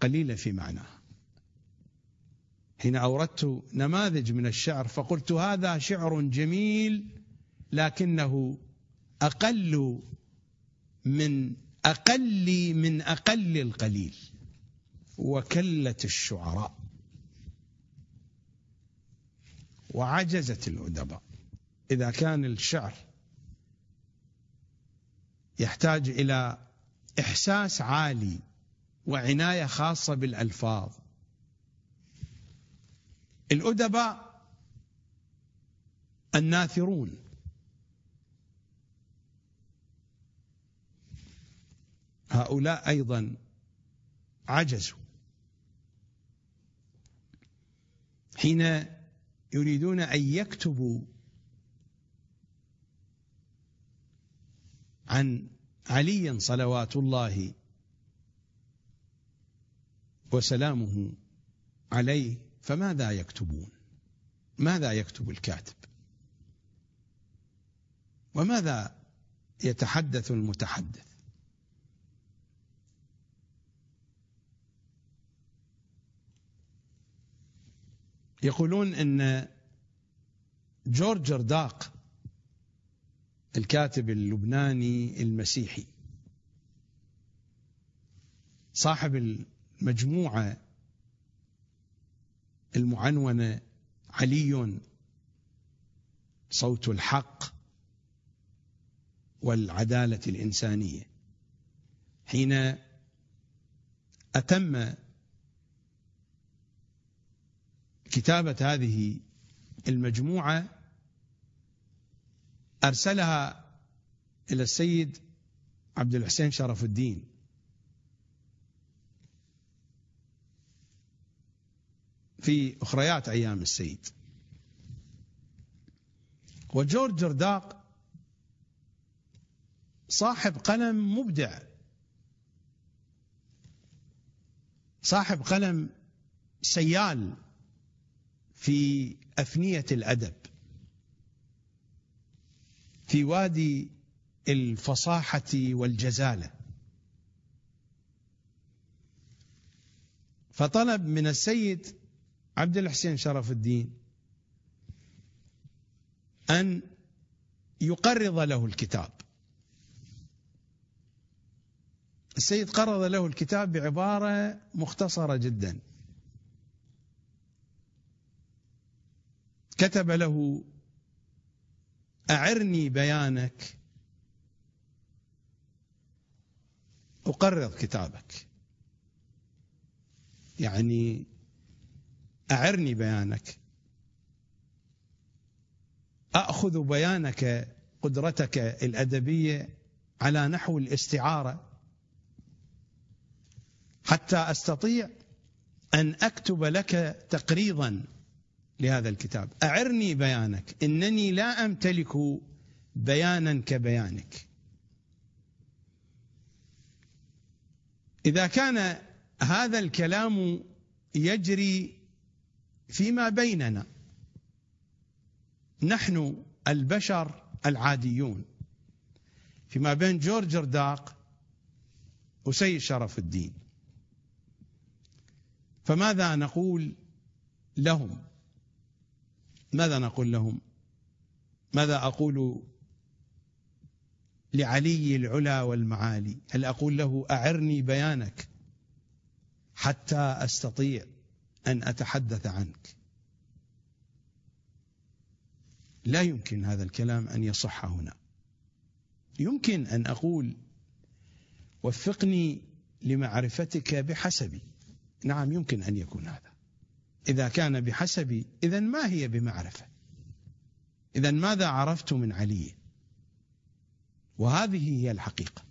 قليلة في معناها حين أوردت نماذج من الشعر فقلت هذا شعر جميل لكنه أقل من أقل من أقل القليل. وكلت الشعراء. وعجزت الأدباء. إذا كان الشعر يحتاج إلى إحساس عالي وعناية خاصة بالألفاظ. الأدباء الناثرون. هؤلاء أيضا عجزوا. حين يريدون أن يكتبوا عن علي صلوات الله وسلامه عليه فماذا يكتبون؟ ماذا يكتب الكاتب؟ وماذا يتحدث المتحدث؟ يقولون إن جورج رداق الكاتب اللبناني المسيحي صاحب المجموعه المعنونة علي صوت الحق والعدالة الإنسانية. حين أتم كتابة هذه المجموعة أرسلها إلى السيد عبد الحسين شرف الدين. في أخريات أيام السيد. وجورج رداق صاحب قلم مبدع. صاحب قلم سيال في أفنية الأدب. في وادي الفصاحة والجزالة. فطلب من السيد عبد الحسين شرف الدين أن يقرض له الكتاب. السيد قرض له الكتاب بعبارة مختصرة جدا. كتب له أعرني بيانك أقرض كتابك. يعني أعرني بيانك. أخذ بيانك قدرتك الأدبية على نحو الاستعارة. حتى أستطيع أن أكتب لك تقريضا لهذا الكتاب. أعرني بيانك. إنني لا أمتلك بيانا كبيانك. إذا كان هذا الكلام يجري فيما بيننا. نحن البشر العاديون. فيما بين جورج رداق وسيد شرف الدين. فماذا نقول لهم؟ ماذا نقول لهم؟ ماذا أقول لعلي العلا والمعالي؟ هل أقول له أعرني بيانك حتى أستطيع أن أتحدث عنك. لا يمكن هذا الكلام أن يصح هنا. يمكن أن أقول وفقني لمعرفتك بحسبي. نعم يمكن أن يكون هذا. إذا كان بحسبي اذا ما هي بمعرفة؟ اذا ماذا عرفت من علي؟ وهذه هي الحقيقة.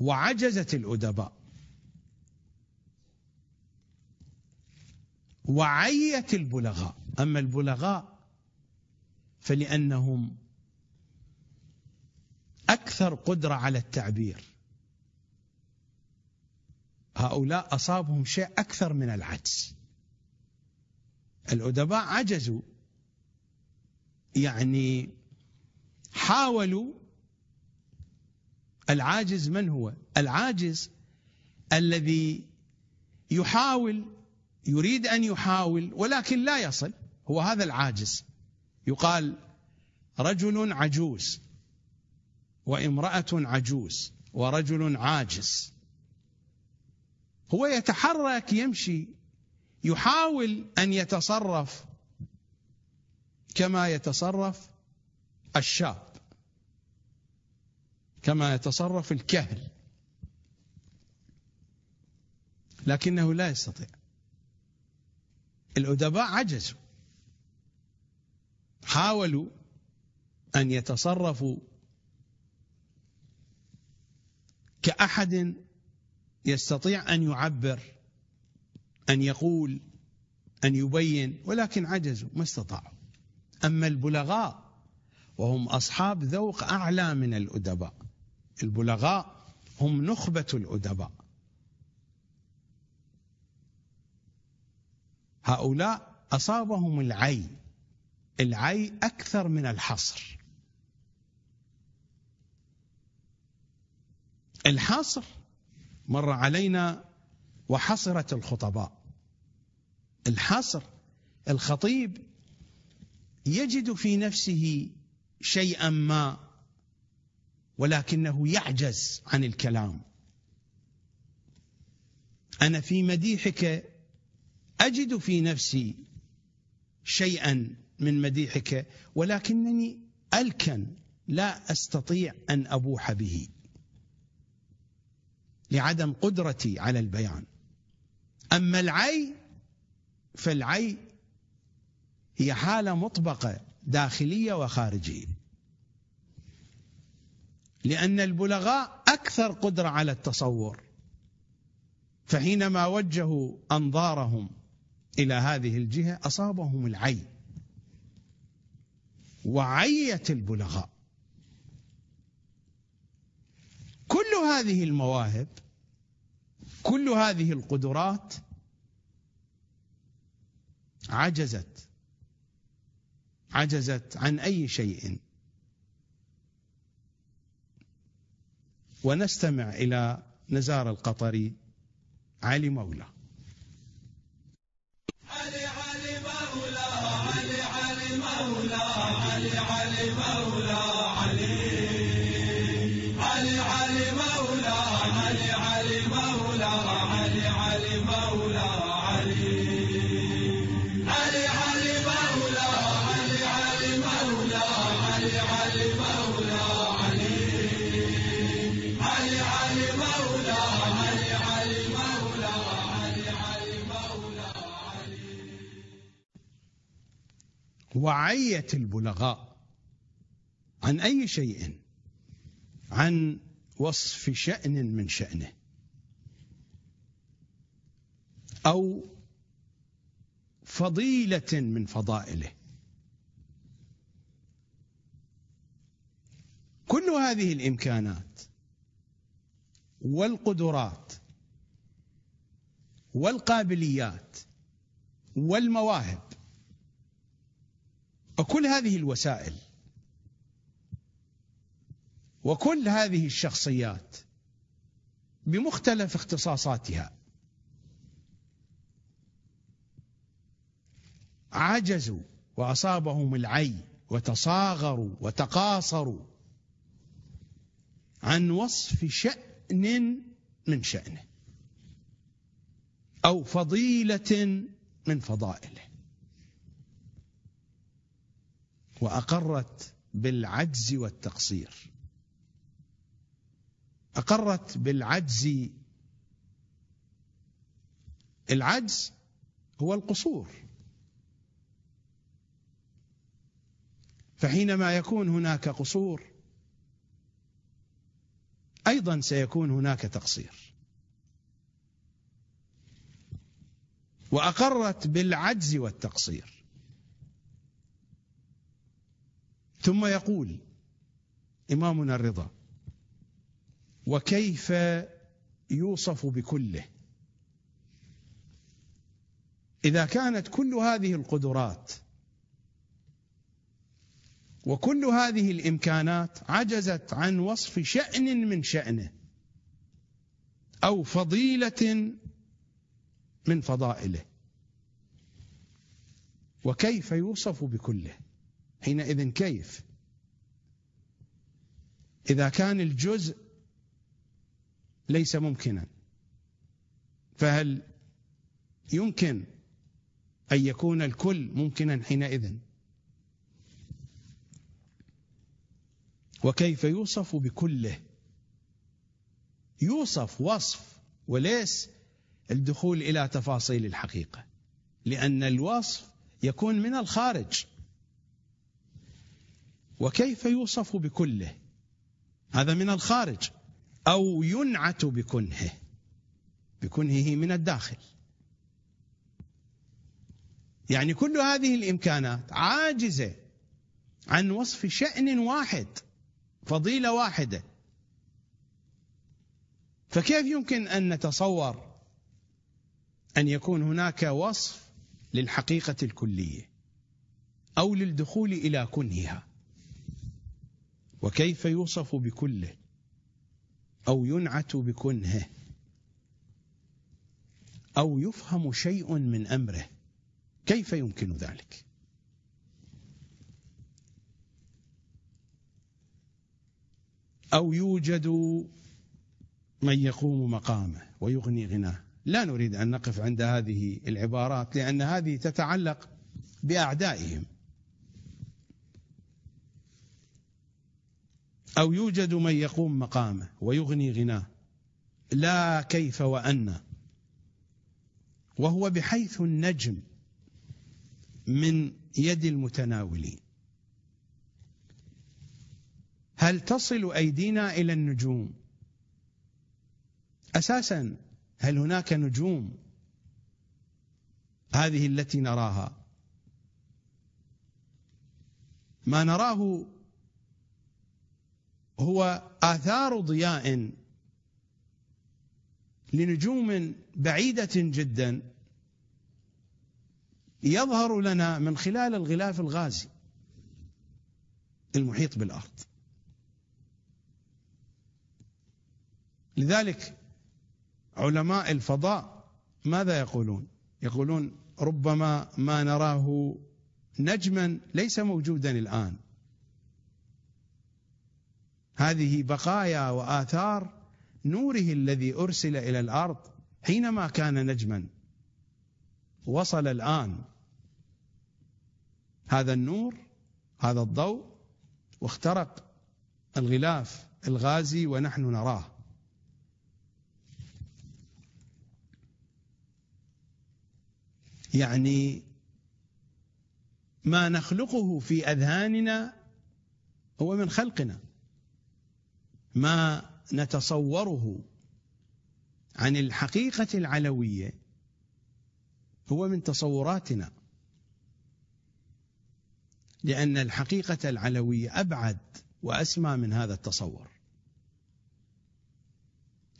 وعجزت الأدباء. وعيت البلغاء. أما البلغاء فلأنهم أكثر قدرة على التعبير. هؤلاء أصابهم شيء أكثر من العجز. الأدباء عجزوا. يعني حاولوا العاجز من هو؟ العاجز الذي يحاول يريد أن يحاول ولكن لا يصل هو هذا العاجز. يقال رجل عجوز وامرأة عجوز ورجل عاجز. هو يتحرك يمشي يحاول أن يتصرف كما يتصرف الشاب كما يتصرف الكهل لكنه لا يستطيع. الأدباء عجزوا. حاولوا أن يتصرفوا كأحد يستطيع أن يعبر أن يقول أن يبين ولكن عجزوا ما استطاعوا. أما البلغاء وهم أصحاب ذوق أعلى من الأدباء. البلغاء هم نخبة الأدباء. هؤلاء أصابهم العي العي أكثر من الحصر. الحصر مر علينا وحصرت الخطباء. الحصر الخطيب يجد في نفسه شيئا ما ولكنه يعجز عن الكلام. أنا في مديحك أجد في نفسي شيئا من مديحك ولكنني ألكن لا أستطيع أن أبوح به لعدم قدرتي على البيان. أما العي فالعي هي حالة مطبقة داخلية وخارجية. لأن البلغاء أكثر قدرة على التصور. فحينما وجهوا أنظارهم إلى هذه الجهة أصابهم العي. وعيت البلغاء. كل هذه المواهب كل هذه القدرات عجزت. عجزت عن أي شيء. ونستمع إلى نزار القطري علي مولى. علي علي مولى علي علي مولى علي علي مولى علي. علي علي مولى علي علي مولى علي علي مولى علي. علي علي مولى علي علي مولى علي علي مولى. وعيت البلغاء عن أي شيء؟ عن وصف شأن من شأنه. أو فضيلة من فضائله. كل هذه الإمكانات والقدرات والقابليات والمواهب وكل هذه الوسائل. وكل هذه الشخصيات بمختلف اختصاصاتها. عجزوا وأصابهم العي وتصاغروا وتقاصروا عن وصف شأن من شأنه أو فضيلة من فضائله. وأقرت بالعجز والتقصير. أقرت بالعجز. العجز هو القصور. فحينما يكون هناك قصور أيضا سيكون هناك تقصير. وأقرت بالعجز والتقصير. ثم يقول إمامنا الرضا وكيف يوصف بكله؟ إذا كانت كل هذه القدرات وكل هذه الإمكانات عجزت عن وصف شأن من شأنه أو فضيلة من فضائله وكيف يوصف بكله؟ حينئذ كيف؟ إذا كان الجزء ليس ممكنا فهل يمكن أن يكون الكل ممكنا حينئذ؟ وكيف يوصف بكله؟ يوصف وصف وليس الدخول إلى تفاصيل الحقيقة لأن الوصف يكون من الخارج. وكيف يوصف بكله؟ هذا من الخارج. أو ينعت بكنهه بكنهه من الداخل. يعني كل هذه الإمكانات عاجزة عن وصف شأن واحد فضيلة واحدة. فكيف يمكن أن نتصور أن يكون هناك وصف للحقيقة الكلية أو للدخول إلى كنهها؟ وكيف يوصف بكله أو ينعت بكنهه أو يفهم شيء من أمره كيف يمكن ذلك؟ أو يوجد من يقوم مقامه ويغني غناه لا نريد أن نقف عند هذه العبارات لأن هذه تتعلق بأعدائهم أو يوجد من يقوم مقامه ويغني غناه. لا كيف وأن. وهو بحيث النجم من يد المتناولين. هل تصل أيدينا إلى النجوم؟ أساسا هل هناك نجوم؟ هذه التي نراها. ما نراه هو آثار ضياء لنجوم بعيدة جدا يظهر لنا من خلال الغلاف الغازي المحيط بالأرض لذلك علماء الفضاء ماذا يقولون؟ يقولون ربما ما نراه نجما ليس موجودا الآن. هذه بقايا وآثار نوره الذي أرسل إلى الأرض حينما كان نجما. وصل الآن. هذا النور هذا الضوء واخترق الغلاف الغازي ونحن نراه. يعني ما نخلقه في أذهاننا هو من خلقنا. ما نتصوره عن الحقيقة العلوية هو من تصوراتنا. لأن الحقيقة العلوية أبعد وأسمى من هذا التصور.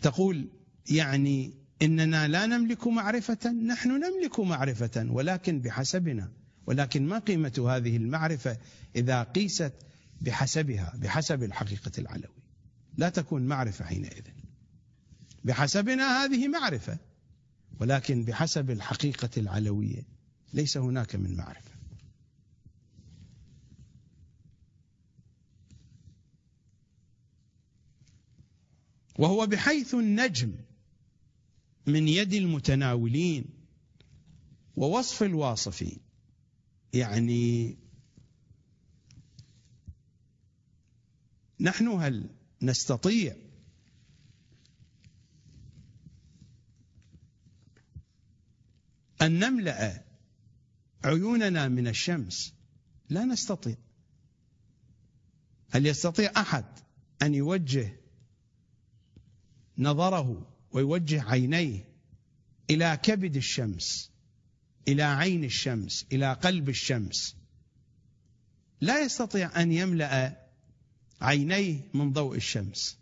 تقول يعني إننا لا نملك معرفة نحن نملك معرفة ولكن بحسبنا ولكن ما قيمة هذه المعرفة إذا قيست بحسبها بحسب الحقيقة العلوي لا تكون معرفة حينئذ. بحسبنا هذه معرفة ولكن بحسب الحقيقة العلوية ليس هناك من معرفة. وهو بحيث النجم من يد المتناولين ووصف الواصفين يعني نحن هل نستطيع. أن نملأ عيوننا من الشمس. لا نستطيع. هل يستطيع أحد أن يوجه نظره ويوجه عينيه إلى كبد الشمس إلى عين الشمس إلى قلب الشمس؟ لا يستطيع أن يملأ عينيه من ضوء الشمس.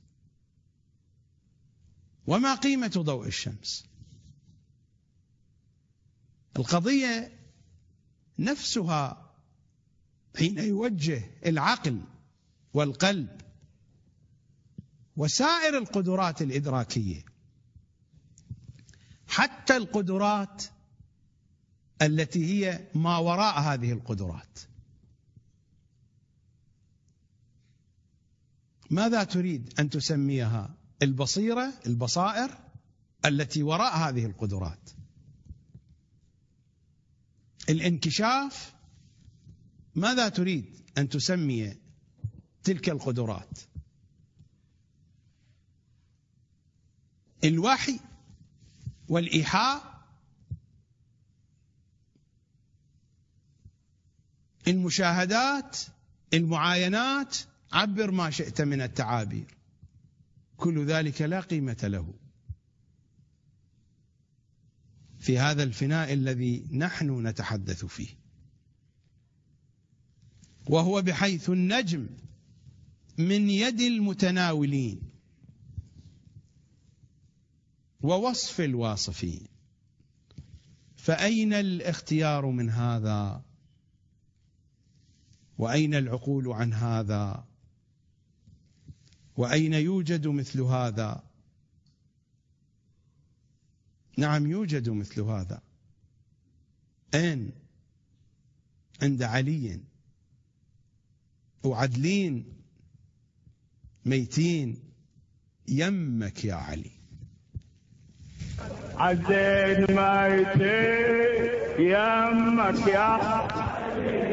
وما قيمة ضوء الشمس؟ القضية نفسها حين يوجه العقل والقلب وسائر القدرات الإدراكية حتى القدرات التي هي ما وراء هذه القدرات. ماذا تريد أن تسميها؟ البصيرة البصائر التي وراء هذه القدرات. الانكشاف ماذا تريد أن تسمي تلك القدرات؟ الوحي والإيحاء. المشاهدات المعاينات. عبر ما شئت من التعابير. كل ذلك لا قيمة له. في هذا الفناء الذي نحن نتحدث فيه. وهو بحيث النجم من يد المتناولين ووصف الواصفين. فأين الاختيار من هذا؟ وأين العقول عن هذا؟ وأين يوجد مثل هذا؟ نعم يوجد مثل هذا. أين عند علي. وعدلين. ميتين. يمك يا علي. عزين ميتين. يمك يا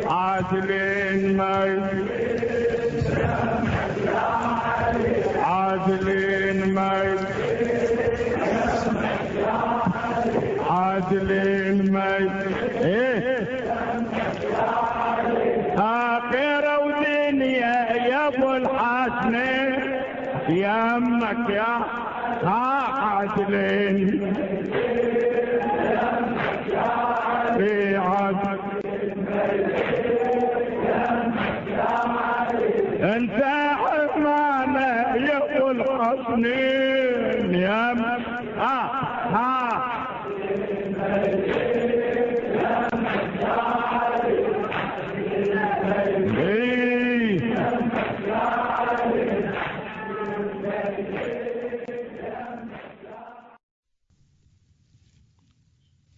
عادلين ميتين. عادلين ميتين عادلين ميتين إيه؟ آخرة ودنيا يا أبو الحسنين يمك يا ها عادلين. الحسنين يا ها ها إيه.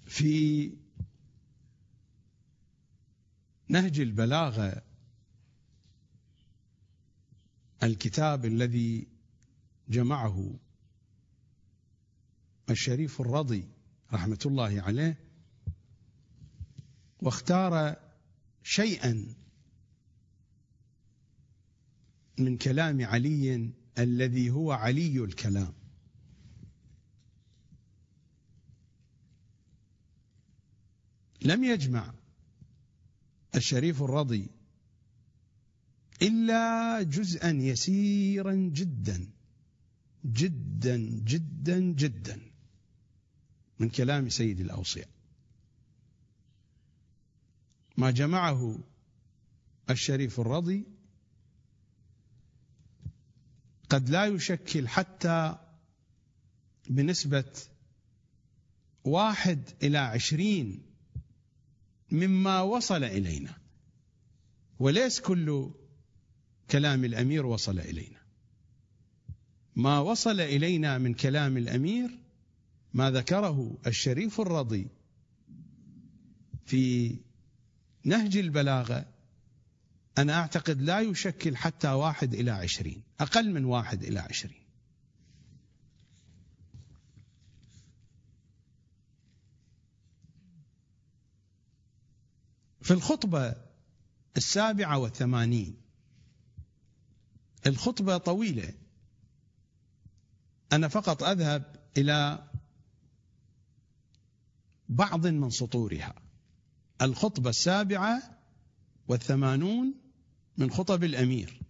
في نهج البلاغة الكتاب الذي جمعه الشريف الرضي رحمة الله عليه واختار شيئا من كلام علي الذي هو علي الكلام. لم يجمع الشريف الرضي إلا جزءا يسيرا جدا. جدا جدا جدا من كلام سيد الأوصياء. ما جمعه الشريف الرضي قد لا يشكل حتى بنسبة واحد إلى عشرين مما وصل إلينا وليس كل كلام الأمير وصل إلينا. ما وصل إلينا من كلام الأمير ما ذكره الشريف الرضي في نهج البلاغة. أنا أعتقد لا يشكل حتى واحد إلى عشرين أقل من واحد إلى عشرين. في الخطبة السابعة والثمانين الخطبة طويلة. أنا فقط أذهب إلى بعض من سطورها. الخطبة السابعة والثمانون من خطب الأمير.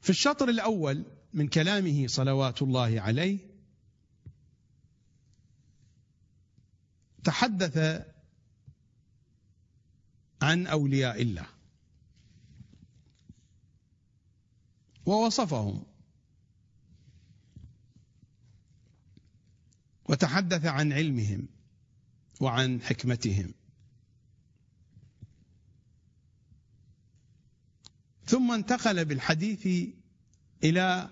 في الشطر الأول من كلامه صلوات الله عليه تحدث عن أولياء الله. ووصفهم. وتحدث عن علمهم وعن حكمتهم. ثم انتقل بالحديث إلى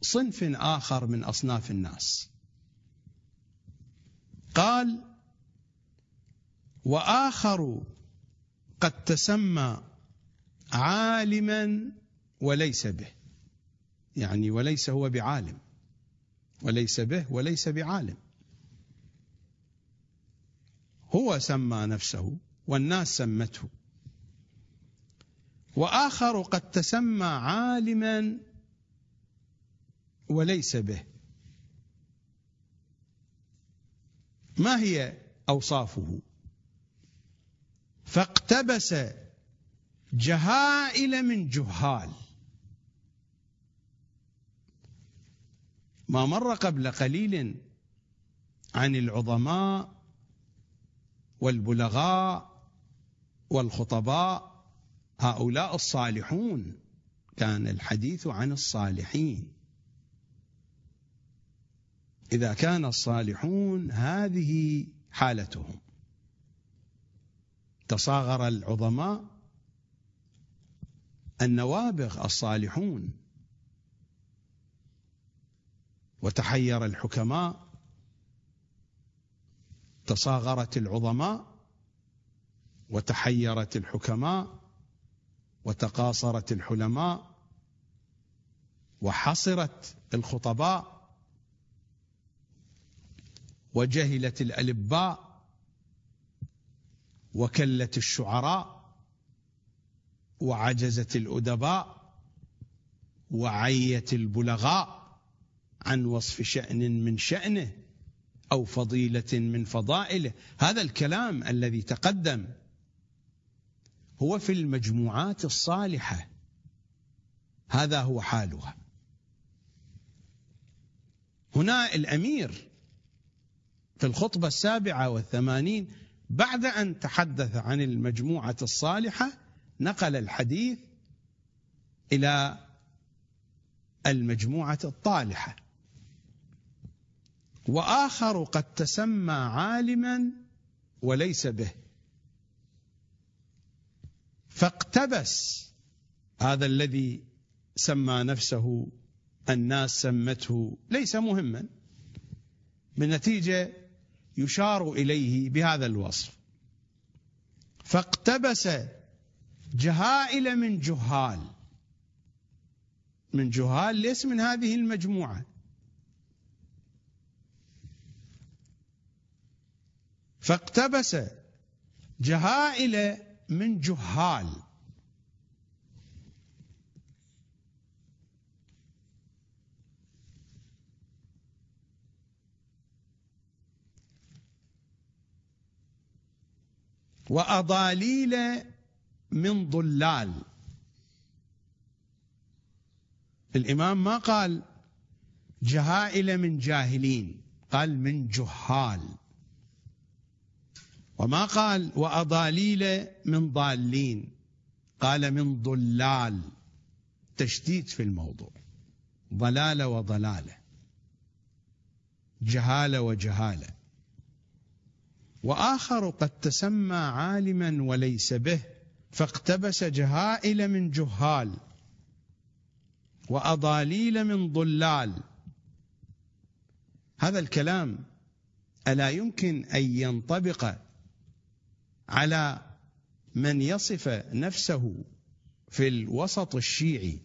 صنف آخر من أصناف الناس. قال وآخر قد تسمى عالما وليس به. يعني وليس هو بعالم. وليس به وليس بعالم. هو سمى نفسه والناس سمته. وآخر قد تسمى عالما وليس به. ما هي أوصافه؟ فاقتبس جهائل من جهال. ما مر قبل قليل عن العظماء والبلغاء والخطباء هؤلاء الصالحون كان الحديث عن الصالحين. إذا كان الصالحون هذه حالتهم. تصاغر العظماء النوابغ الصالحون. وتحير الحكماء تصاغرت العظماء وتحيرت الحكماء وتقاصرت الحلماء وحصرت الخطباء وجهلت الألباء وكلت الشعراء. وعجزت الأدباء وعيت البلغاء عن وصف شأن من شأنه أو فضيلة من فضائله. هذا الكلام الذي تقدم هو في المجموعات الصالحة. هذا هو حالها. هنا الأمير في الخطبة السابعة والثمانين بعد أن تحدث عن المجموعة الصالحة نقل الحديث إلى المجموعة الطالحة. وآخر قد تسمى عالما وليس به. فاقتبس هذا الذي سمى نفسه الناس سمته ليس مهما. بالنتيجه يشار إليه بهذا الوصف. فاقتبس جهائل من جهال. من جهال ليس من هذه المجموعة. فاقتبس جهائل من جهال. وأضاليل من ضلال. الإمام ما قال جهائل من جاهلين قال من جهال. وما قال وأضاليل من ضالين قال من ضلال. تشديد في الموضوع. ضلالة وضلالة. جهالة وجهالة. وآخر قد تسمى عالما وليس به فاقتبس جهائل من جهال وأضاليل من ضلال. هذا الكلام ألا يمكن أن ينطبق على من يصف نفسه في الوسط الشيعي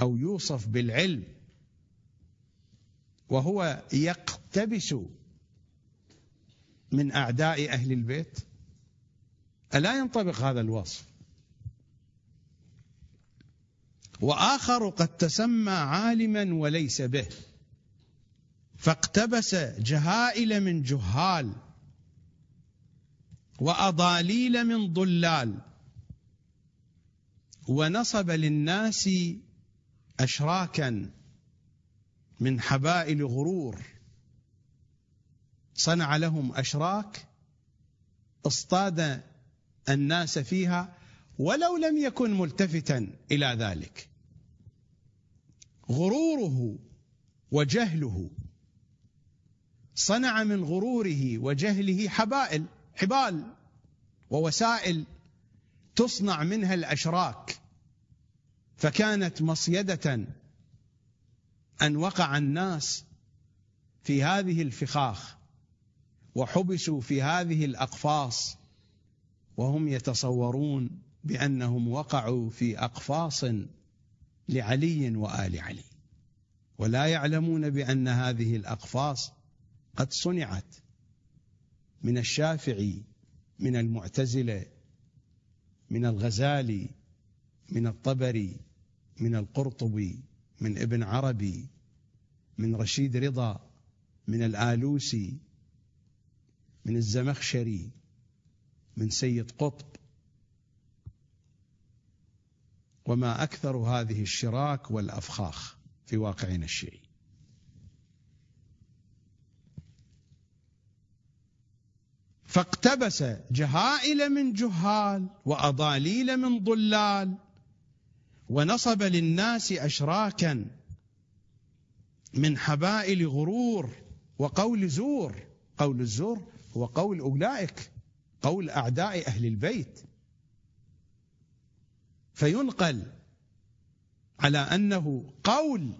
أو يوصف بالعلم وهو يقتبس من أعداء أهل البيت. ألا ينطبق هذا الوصف؟ وآخر قد تسمى عالما وليس به. فاقتبس جهائل من جهال وأضاليل من ضلال ونصب للناس أشراكا من حبائل غرور. صنع لهم أشراك اصطاد الناس فيها ولو لم يكن ملتفتا إلى ذلك. غروره وجهله. صنع من غروره وجهله حبائل حبال ووسائل تصنع منها الأشراك. فكانت مصيدة أن وقع الناس في هذه الفخاخ وحبسوا في هذه الأقفاص وهم يتصورون بأنهم وقعوا في أقفاص لعلي وآل علي. ولا يعلمون بأن هذه الأقفاص قد صنعت من الشافعي من المعتزلة من الغزالي من الطبري من القرطبي من ابن عربي من رشيد رضا من الآلوسي من الزمخشري من سيد قطب. وما أكثر هذه الشراك والأفخاخ في واقعنا الشيعي فاقتبس جهائل من جهال وأضاليل من ضلال ونصب للناس أشراكا من حبائل غرور وقول زور. قول الزور هو قول أولئك قول أعداء أهل البيت. فينقل على أنه قول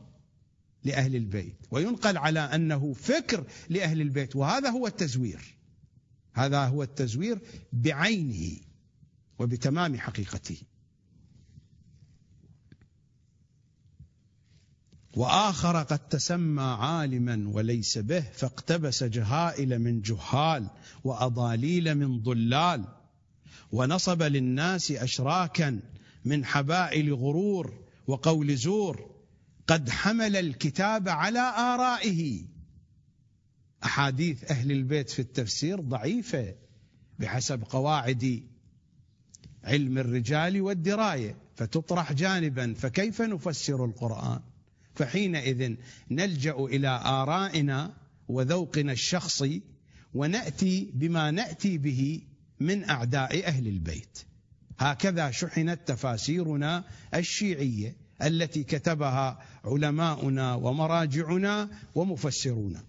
لأهل البيت وينقل على أنه فكر لأهل البيت وهذا هو التزوير. هذا هو التزوير بعينه وبتمام حقيقته. وآخر قد تسمى عالما وليس به فاقتبس جهائل من جهال وأضاليل من ضلال. ونصب للناس اشراكا من حبائل غرور وقول زور قد حمل الكتاب على آرائه. أحاديث أهل البيت في التفسير ضعيفة بحسب قواعد علم الرجال والدراية. فتطرح جانبا فكيف نفسر القرآن؟ فحينئذ نلجأ إلى آرائنا وذوقنا الشخصي ونأتي بما نأتي به من أعداء أهل البيت. هكذا شحنت تفاسيرنا الشيعية التي كتبها علماؤنا ومراجعنا ومفسرونا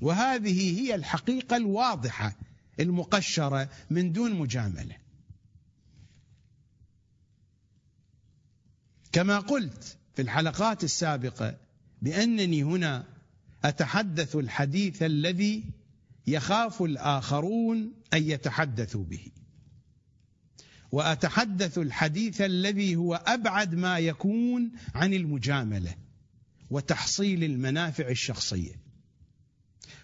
وهذه هي الحقيقة الواضحة المقشرة من دون مجاملة. كما قلت في الحلقات السابقة بأنني هنا أتحدث الحديث الذي يخاف الآخرون أن يتحدثوا به. وأتحدث الحديث الذي هو أبعد ما يكون عن المجاملة وتحصيل المنافع الشخصية.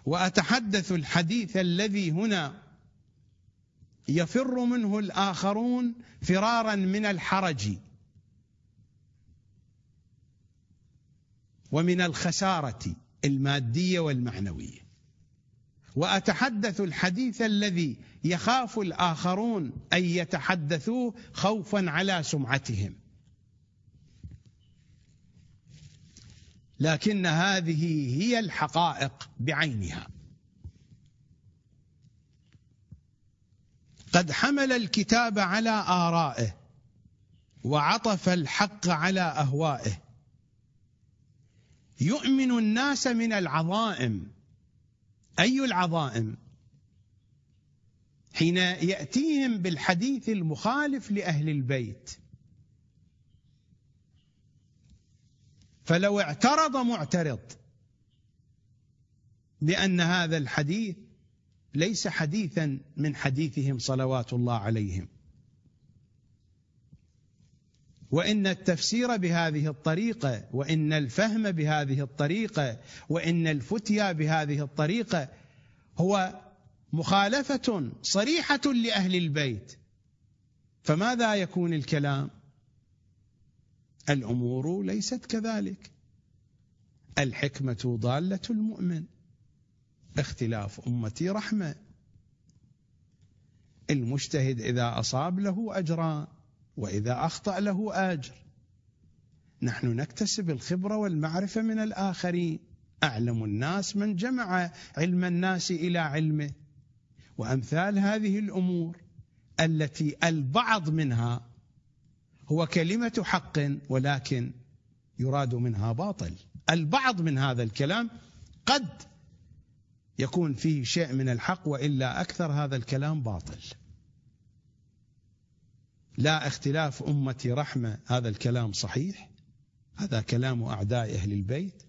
وأتحدث الحديث الذي هنا يفر منه الآخرون فرارا من الحرج ومن الخسارة المادية والمعنوية. وأتحدث الحديث الذي يخاف الآخرون أن يتحدثوه خوفا على سمعتهم. لكن هذه هي الحقائق بعينها. قد حمل الكتاب على آرائه وعطف الحق على أهوائه. يؤمن الناس من العظائم أي العظائم؟ حين يأتيهم بالحديث المخالف لأهل البيت. فلو اعترض معترض بأن هذا الحديث ليس حديثا من حديثهم صلوات الله عليهم. وإن التفسير بهذه الطريقة وإن الفهم بهذه الطريقة وإن الفتيا بهذه الطريقة هو مخالفة صريحة لأهل البيت. فماذا يكون الكلام؟ الأمور ليست كذلك. الحكمة ضالة المؤمن. اختلاف امتي رحمة. المجتهد إذا أصاب له أجران وإذا أخطأ له آجر. نحن نكتسب الخبرة والمعرفة من الآخرين. أعلم الناس من جمع علم الناس إلى علمه. وأمثال هذه الأمور التي البعض منها هو كلمة حق ولكن يراد منها باطل. البعض من هذا الكلام قد يكون فيه شيء من الحق وإلا أكثر هذا الكلام باطل. لا اختلاف أمتي رحمة هذا الكلام صحيح؟ هذا كلام أعداء أهل البيت؟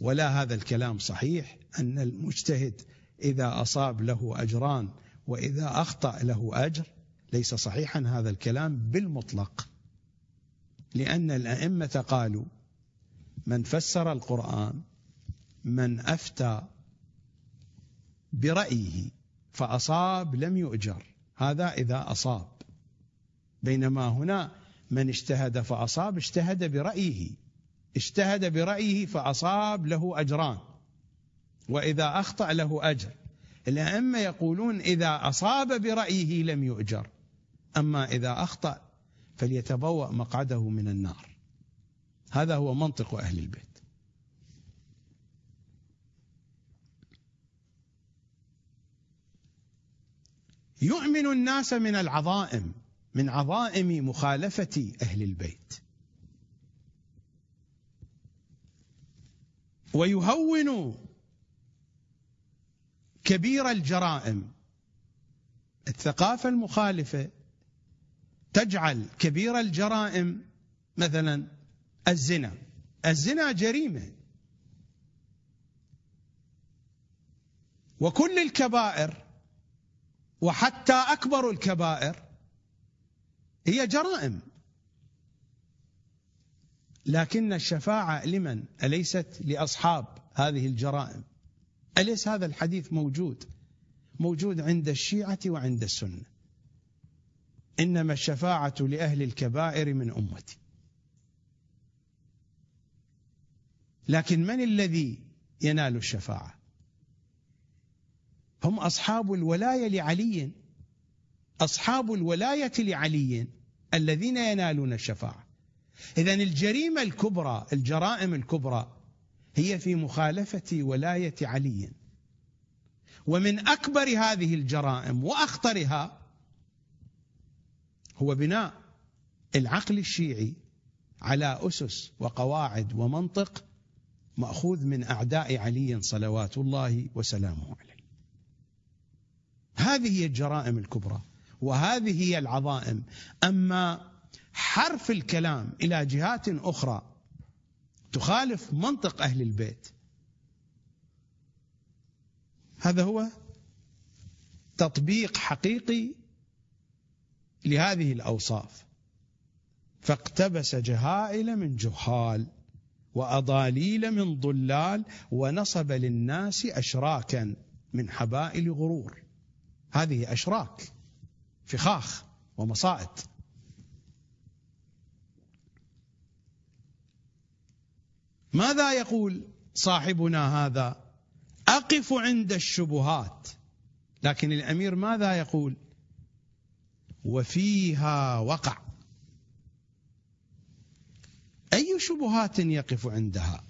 ولا هذا الكلام صحيح أن المجتهد إذا أصاب له أجران وإذا أخطأ له أجر؟ ليس صحيحا هذا الكلام بالمطلق. لأن الأئمة قالوا من فسر القرآن من أفتى برأيه فأصاب لم يؤجر هذا إذا أصاب. بينما هنا من اجتهد فأصاب اجتهد برأيه. اجتهد برأيه فأصاب له أجران. وإذا أخطأ له أجر. الأئمة يقولون إذا أصاب برأيه لم يؤجر. أما إذا أخطأ فليتبوأ مقعده من النار. هذا هو منطق أهل البيت. يؤمن الناس من العظائم. من عظائم مخالفة أهل البيت. ويهون كبير الجرائم. الثقافة المخالفة تجعل كبير الجرائم مثلا الزنا. الزنا جريمة. وكل الكبائر وحتى أكبر الكبائر هي جرائم. لكن الشفاعة لمن؟ أليست لأصحاب هذه الجرائم؟ أليس هذا الحديث موجود؟ موجود عند الشيعة وعند السنة. إنما الشفاعة لأهل الكبائر من أمتي. لكن من الذي ينال الشفاعة؟ هم أصحاب الولاية لعلي. أصحاب الولاية لعلي. الذين ينالون الشفاعة. اذا الجريمة الكبرى الجرائم الكبرى هي في مخالفة ولاية علي. ومن أكبر هذه الجرائم وأخطرها هو بناء العقل الشيعي على أسس وقواعد ومنطق مأخوذ من أعداء علي صلوات الله وسلامه عليه. هذه هي الجرائم الكبرى. وهذه هي العظائم. أما حرف الكلام إلى جهات أخرى تخالف منطق أهل البيت هذا هو تطبيق حقيقي لهذه الأوصاف. فاقتبس جهائل من جهال وأضاليل من ضلال ونصب للناس اشراكا من حبائل غرور. هذه أشراك. فخاخ ومصائد ماذا يقول صاحبنا هذا؟ أقف عند الشبهات. لكن الأمير ماذا يقول؟ وفيها وقع. أي شبهات يقف عندها؟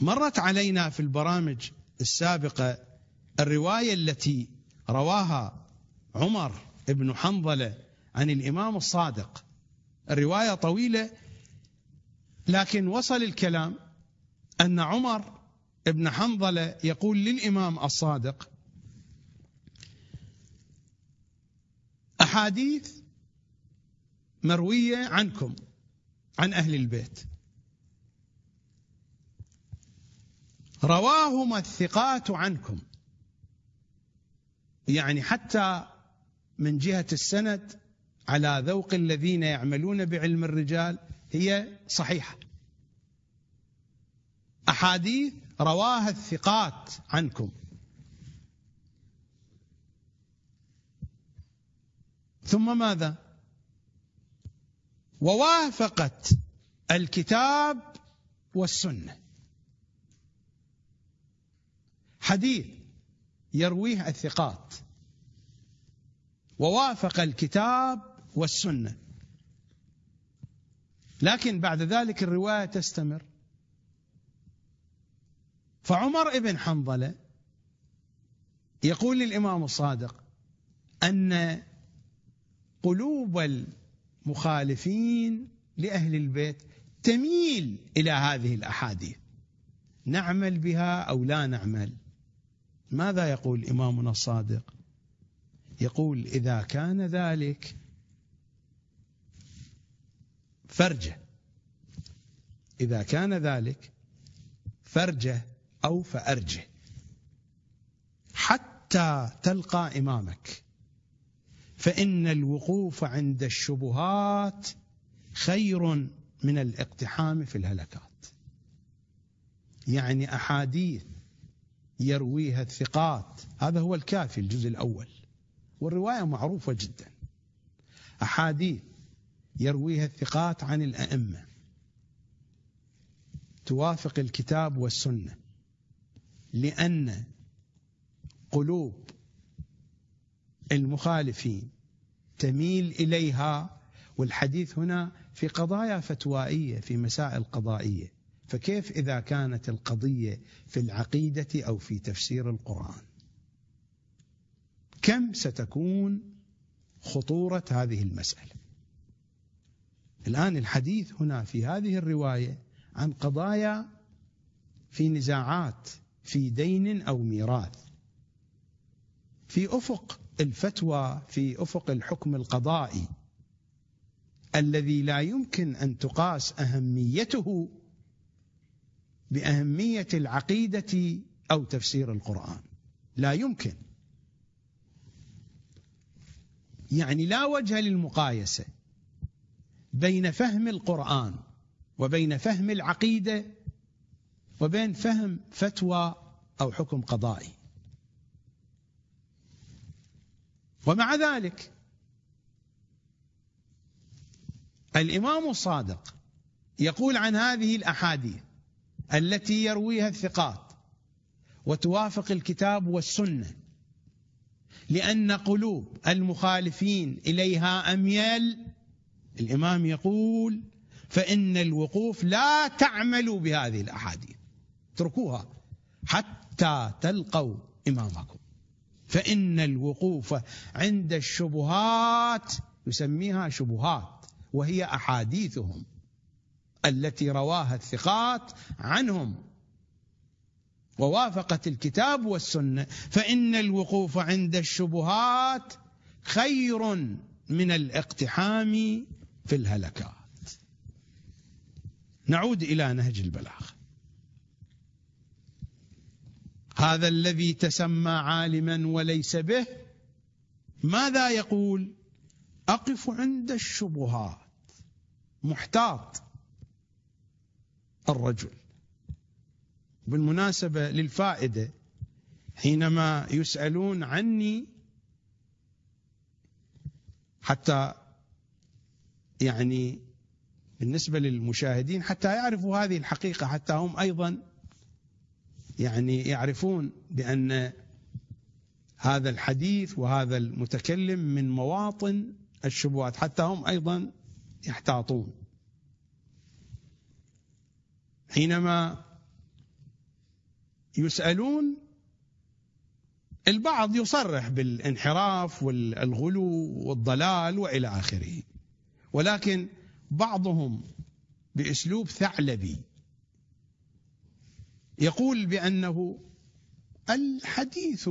مرت علينا في البرامج السابقة الرواية التي رواها عمر بن حنظلة عن الإمام الصادق. الرواية طويلة لكن وصل الكلام أن عمر بن حنظلة يقول للإمام الصادق أحاديث مروية عنكم عن أهل البيت. رواهما الثقات عنكم. يعني حتى من جهة السند على ذوق الذين يعملون بعلم الرجال هي صحيحة. أحاديث رواها الثقات عنكم. ثم ماذا؟ ووافقت الكتاب والسنة. حديث يرويه الثقات. ووافق الكتاب والسنة. لكن بعد ذلك الرواية تستمر. فعمر بن حنظلة يقول للإمام الصادق أن قلوب المخالفين لأهل البيت تميل إلى هذه الأحاديث. نعمل بها أو لا نعمل؟ ماذا يقول إمامنا الصادق؟ يقول إذا كان ذلك فرجة. إذا كان ذلك فرجة أو فأرجة. حتى تلقى إمامك. فإن الوقوف عند الشبهات خير من الاقتحام في الهلكات. يعني أحاديث يرويها الثقات. هذا هو الكافي الجزء الأول. والرواية معروفة جدا. أحاديث يرويها الثقات عن الأئمة. توافق الكتاب والسنة. لأن قلوب المخالفين تميل إليها والحديث هنا في قضايا فتوائية في مسائل قضائية. فكيف إذا كانت القضية في العقيدة أو في تفسير القرآن؟ كم ستكون خطورة هذه المسألة؟ الآن الحديث هنا في هذه الرواية عن قضايا في نزاعات في دين أو ميراث. في أفق الفتوى في أفق الحكم القضائي. الذي لا يمكن أن تقاس أهميته بأهمية العقيدة أو تفسير القرآن. لا يمكن. يعني لا وجه للمقايسة بين فهم القرآن وبين فهم العقيدة وبين فهم فتوى أو حكم قضائي. ومع ذلك الإمام الصادق يقول عن هذه الأحاديث التي يرويها الثقات وتوافق الكتاب والسنة لأن قلوب المخالفين إليها اميل الإمام يقول فإن الوقوف لا تعملوا بهذه الأحاديث. اتركوها حتى تلقوا إمامكم. فإن الوقوف عند الشبهات يسميها شبهات وهي أحاديثهم التي رواها الثقات عنهم. ووافقت الكتاب والسنة فإن الوقوف عند الشبهات خير من الاقتحام في الهلكات. نعود إلى نهج البلاغة. هذا الذي تسمى عالما وليس به ماذا يقول؟ أقف عند الشبهات محتاط الرجل. بالمناسبة للفائدة حينما يسألون عني حتى يعني بالنسبة للمشاهدين حتى يعرفوا هذه الحقيقة حتى هم أيضا يعني يعرفون بأن هذا الحديث وهذا المتكلم من مواطن الشبهات حتى هم أيضا يحتاطون. حينما يسألون البعض يصرح بالانحراف والغلو والضلال وإلى آخره. ولكن بعضهم بأسلوب ثعلبي. يقول بأنه الحديث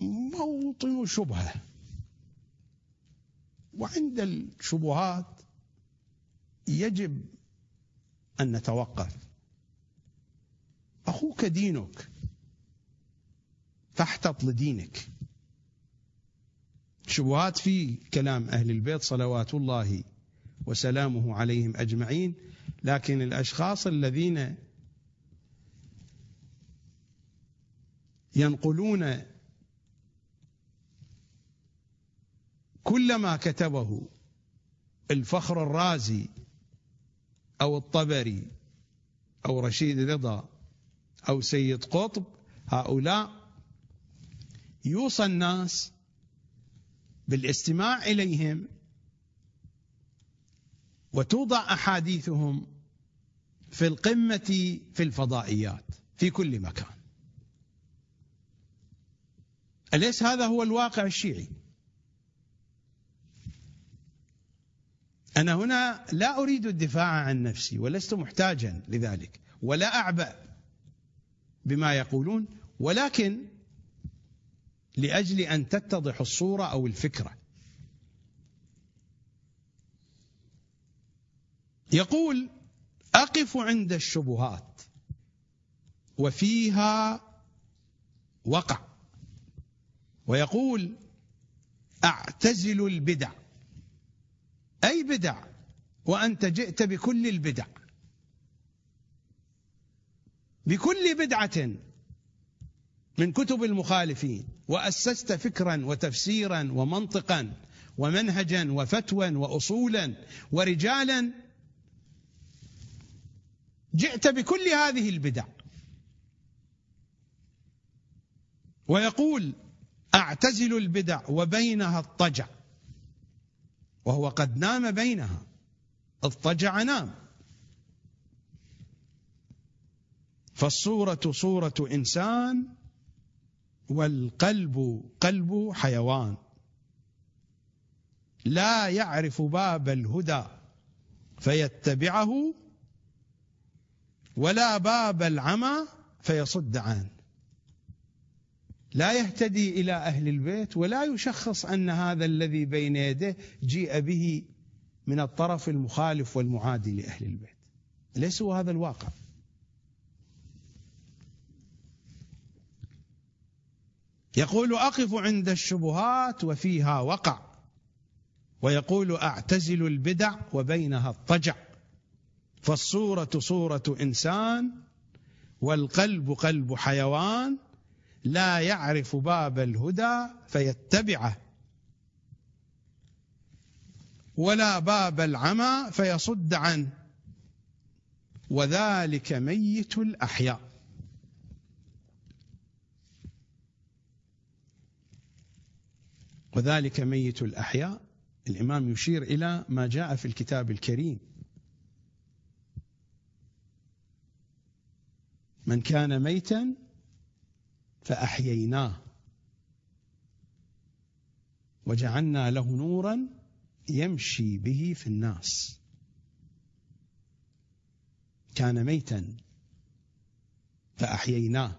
موطن شبهة. وعند الشبهات يجب أن نتوقف. أخوك دينك فاحتط لدينك. شبهات في كلام أهل البيت صلوات الله وسلامه عليهم أجمعين لكن الأشخاص الذين ينقلون كل ما كتبه الفخر الرازي أو الطبري أو رشيد رضا أو سيد قطب هؤلاء يوصى الناس بالاستماع إليهم وتوضع أحاديثهم في القمة في الفضائيات في كل مكان. أليس هذا هو الواقع الشيعي؟ أنا هنا لا أريد الدفاع عن نفسي ولست محتاجا لذلك ولا أعبأ. بما يقولون ولكن لأجل أن تتضح الصورة أو الفكرة. يقول أقف عند الشبهات وفيها وقع. ويقول أعتزل البدع. أي بدع؟ وأنت جئت بكل البدع. بكل بدعة من كتب المخالفين وأسست فكرا وتفسيرا ومنطقا ومنهجا وفتوى وأصولا ورجالا جئت بكل هذه البدع. ويقول أعتزل البدع وبينها الطجع وهو قد نام بينها اضطجع نام. فالصورة صورة إنسان والقلب قلب حيوان. لا يعرف باب الهدى فيتبعه ولا باب العمى فيصد عنه لا يهتدي إلى أهل البيت ولا يشخص أن هذا الذي بين يديه جيء به من الطرف المخالف والمعادي لأهل البيت. ليس هو هذا الواقع. يقول أقف عند الشبهات وفيها وقع ويقول أعتزل البدع وبينها الطجع فالصورة صورة إنسان والقلب قلب حيوان لا يعرف باب الهدى فيتبعه ولا باب العمى فيصد عنه. وذلك ميت الأحياء. وذلك ميت الأحياء. الإمام يشير إلى ما جاء في الكتاب الكريم. من كان ميتا فأحييناه. وجعلنا له نورا يمشي به في الناس. كان ميتا فأحييناه.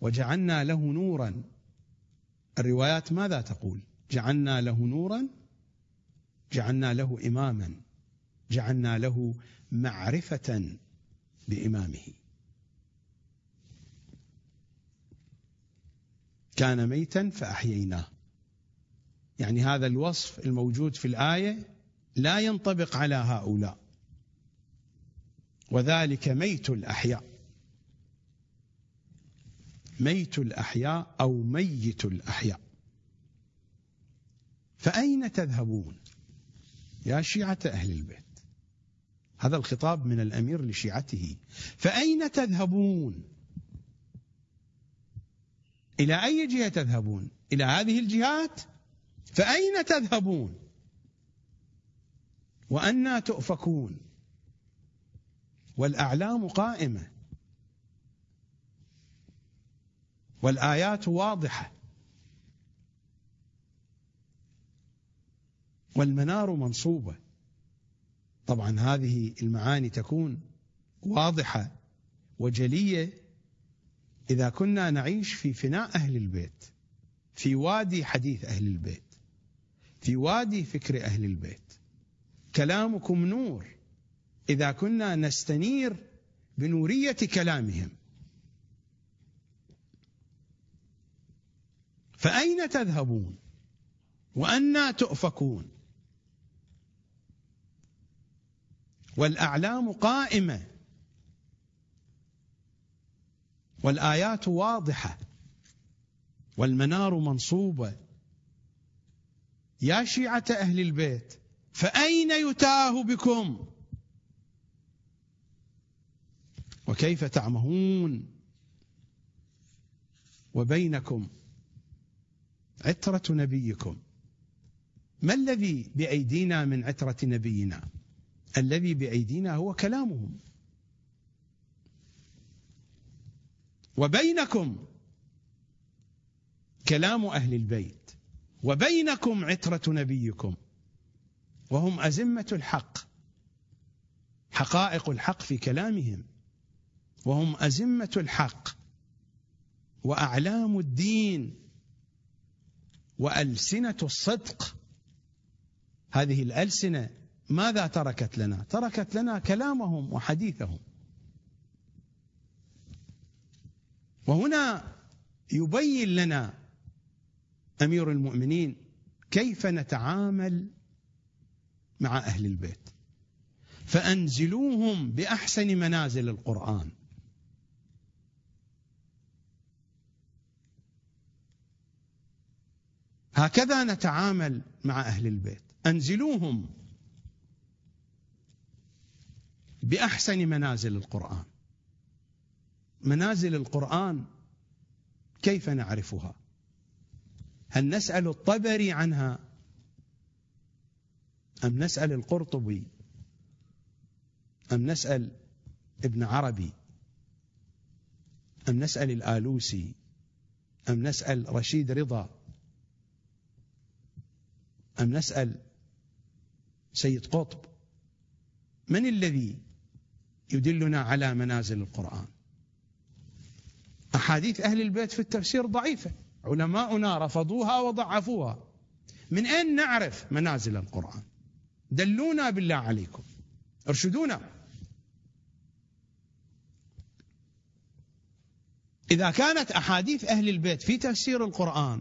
وجعلنا له نورا الروايات ماذا تقول؟ جعلنا له نورا جعلنا له إماما جعلنا له معرفة بإمامه. كان ميتا فأحييناه. يعني هذا الوصف الموجود في الآية لا ينطبق على هؤلاء. وذلك ميت الأحياء. ميت الأحياء أو ميت الأحياء. فأين تذهبون يا شيعة أهل البيت؟ هذا الخطاب من الأمير لشيعته. فأين تذهبون؟ إلى أي جهة تذهبون؟ إلى هذه الجهات؟ فأين تذهبون؟ وأنا تؤفكون. والأعلام قائمة. والآيات واضحة. والمنار منصوبة. طبعا هذه المعاني تكون واضحة وجلية إذا كنا نعيش في فناء أهل البيت في وادي حديث أهل البيت في وادي فكر أهل البيت. كلامكم نور. إذا كنا نستنير بنورية كلامهم. فأين تذهبون؟ وأنا تؤفكون. والأعلام قائمة. والآيات واضحة. والمنار منصوبة. يا شيعة أهل البيت فأين يتاه بكم؟ وكيف تعمهون؟ وبينكم؟ عترة نبيكم. ما الذي بأيدينا من عترة نبينا؟ الذي بأيدينا هو كلامهم. وبينكم كلام أهل البيت. وبينكم عترة نبيكم. وهم أزمة الحق. حقائق الحق في كلامهم. وهم أزمة الحق. وأعلام الدين. وألسنة الصدق. هذه الألسنة ماذا تركت لنا؟ تركت لنا كلامهم وحديثهم. وهنا يبين لنا أمير المؤمنين كيف نتعامل مع أهل البيت. فأنزلوهم بأحسن منازل القرآن. هكذا نتعامل مع أهل البيت. أنزلوهم بأحسن منازل القرآن. منازل القرآن كيف نعرفها؟ هل نسأل الطبري عنها أم نسأل القرطبي أم نسأل ابن عربي أم نسأل الآلوسي أم نسأل رشيد رضا؟ أم نسأل سيد قطب من الذي يدلنا على منازل القرآن؟ أحاديث أهل البيت في التفسير ضعيفة علماؤنا رفضوها وضعفوها. من أين نعرف منازل القرآن؟ دلونا بالله عليكم. ارشدونا. إذا كانت أحاديث أهل البيت في تفسير القرآن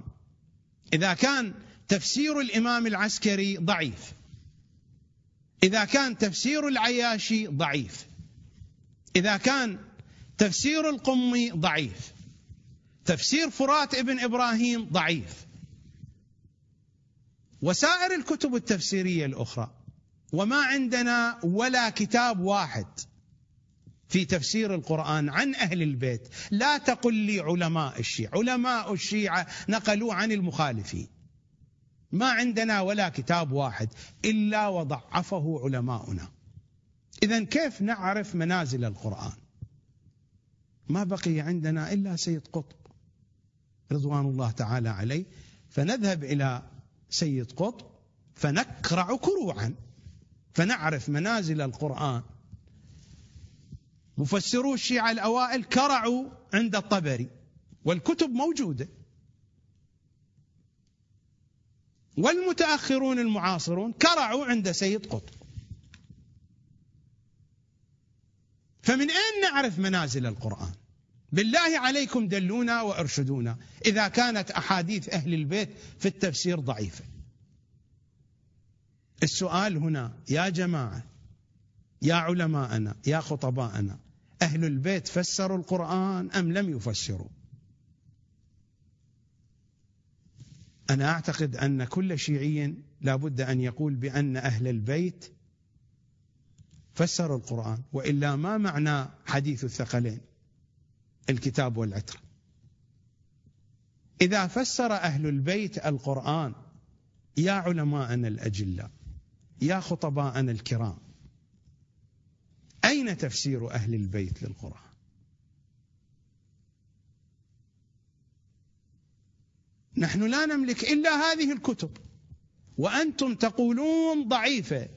إذا كان تفسير الإمام العسكري ضعيف. إذا كان تفسير العياشي ضعيف. إذا كان تفسير القمي ضعيف. تفسير فرات ابن إبراهيم ضعيف. وسائر الكتب التفسيرية الأخرى وما عندنا ولا كتاب واحد في تفسير القرآن عن أهل البيت. لا تقل لي علماء الشيعة. علماء الشيعة نقلوا عن المخالفين. ما عندنا ولا كتاب واحد إلا وضعفه علماؤنا. إذا كيف نعرف منازل القرآن؟ ما بقي عندنا إلا سيد قطب رضوان الله تعالى عليه. فنذهب إلى سيد قطب فنكرع كروعا فنعرف منازل القرآن. مفسرو الشيعة الأوائل كرعوا عند الطبري والكتب موجودة. والمتأخرون المعاصرون كرعوا عند سيد قطب. فمن أين نعرف منازل القرآن؟ بالله عليكم دلونا وأرشدونا. إذا كانت أحاديث أهل البيت في التفسير ضعيفة. السؤال هنا يا جماعة يا علماءنا يا خطباءنا أهل البيت فسروا القرآن أم لم يفسروا؟ أنا أعتقد أن كل شيعي لابد أن يقول بأن أهل البيت فسروا القرآن وإلا ما معنى حديث الثقلين الكتاب والعترة إذا فسر أهل البيت القرآن يا علماءنا الأجلاء يا خطباءنا الكرام أين تفسير أهل البيت للقرآن؟ نحن لا نملك إلا هذه الكتب. وأنتم تقولون ضعيفة.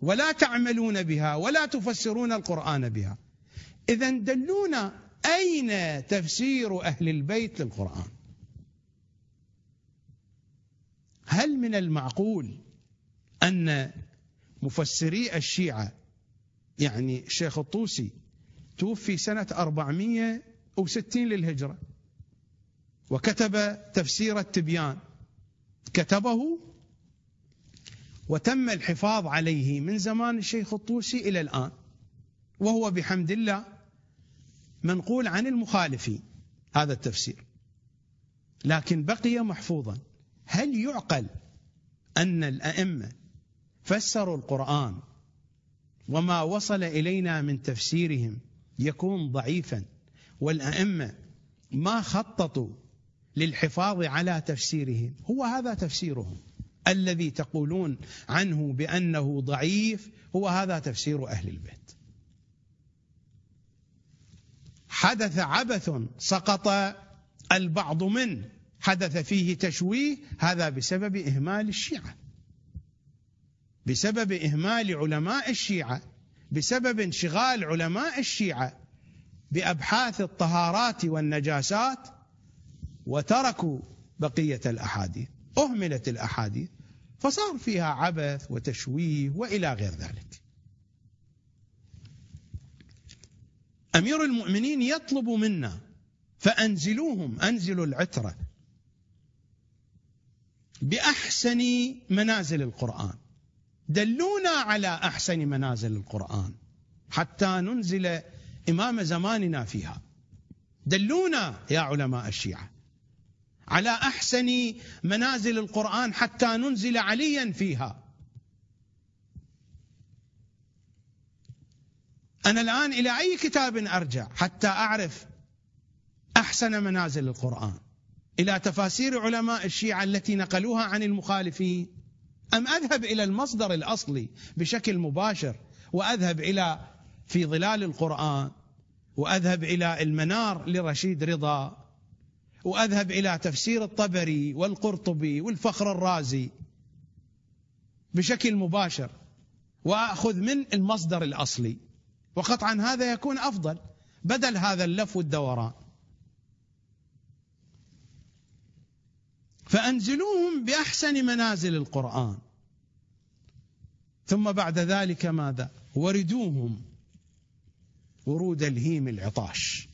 ولا تعملون بها ولا تفسرون القرآن بها. إذا دلونا أين تفسير أهل البيت للقرآن؟ هل من المعقول أن مفسري الشيعة يعني الشيخ الطوسي توفي سنة 460 للهجرة؟ وكتب تفسير التبيان. كتبه وتم الحفاظ عليه من زمان الشيخ الطوسي إلى الآن. وهو بحمد الله منقول عن المخالفين هذا التفسير. لكن بقي محفوظا. هل يعقل أن الأئمة فسروا القرآن وما وصل إلينا من تفسيرهم يكون ضعيفا؟ والأئمة ما خططوا للحفاظ على تفسيرهم. هو هذا تفسيرهم. الذي تقولون عنه بأنه ضعيف هو هذا تفسير أهل البيت. حدث عبث سقط البعض منه. حدث فيه تشويه هذا بسبب إهمال الشيعة. بسبب إهمال علماء الشيعة. بسبب انشغال علماء الشيعة بأبحاث الطهارات والنجاسات. وتركوا بقية الأحاديث أهملت الأحاديث فصار فيها عبث وتشويه وإلى غير ذلك. أمير المؤمنين يطلب منا فأنزلوهم أنزلوا العترة بأحسن منازل القرآن. دلونا على أحسن منازل القرآن حتى ننزل إمام زماننا فيها. دلونا يا علماء الشيعة. على أحسن منازل القرآن حتى ننزل عليا فيها. أنا الآن إلى أي كتاب أرجع حتى أعرف أحسن منازل القرآن؟ إلى تفاسير علماء الشيعة التي نقلوها عن المخالفين؟ أم أذهب إلى المصدر الأصلي بشكل مباشر وأذهب إلى في ظلال القرآن وأذهب إلى المنار لرشيد رضا؟ وأذهب إلى تفسير الطبري والقرطبي والفخر الرازي بشكل مباشر وأخذ من المصدر الأصلي. وقطعا هذا يكون أفضل بدل هذا اللف والدوران. فأنزلوهم بأحسن منازل القرآن. ثم بعد ذلك ماذا؟ وردوهم ورود الهيم العطاش.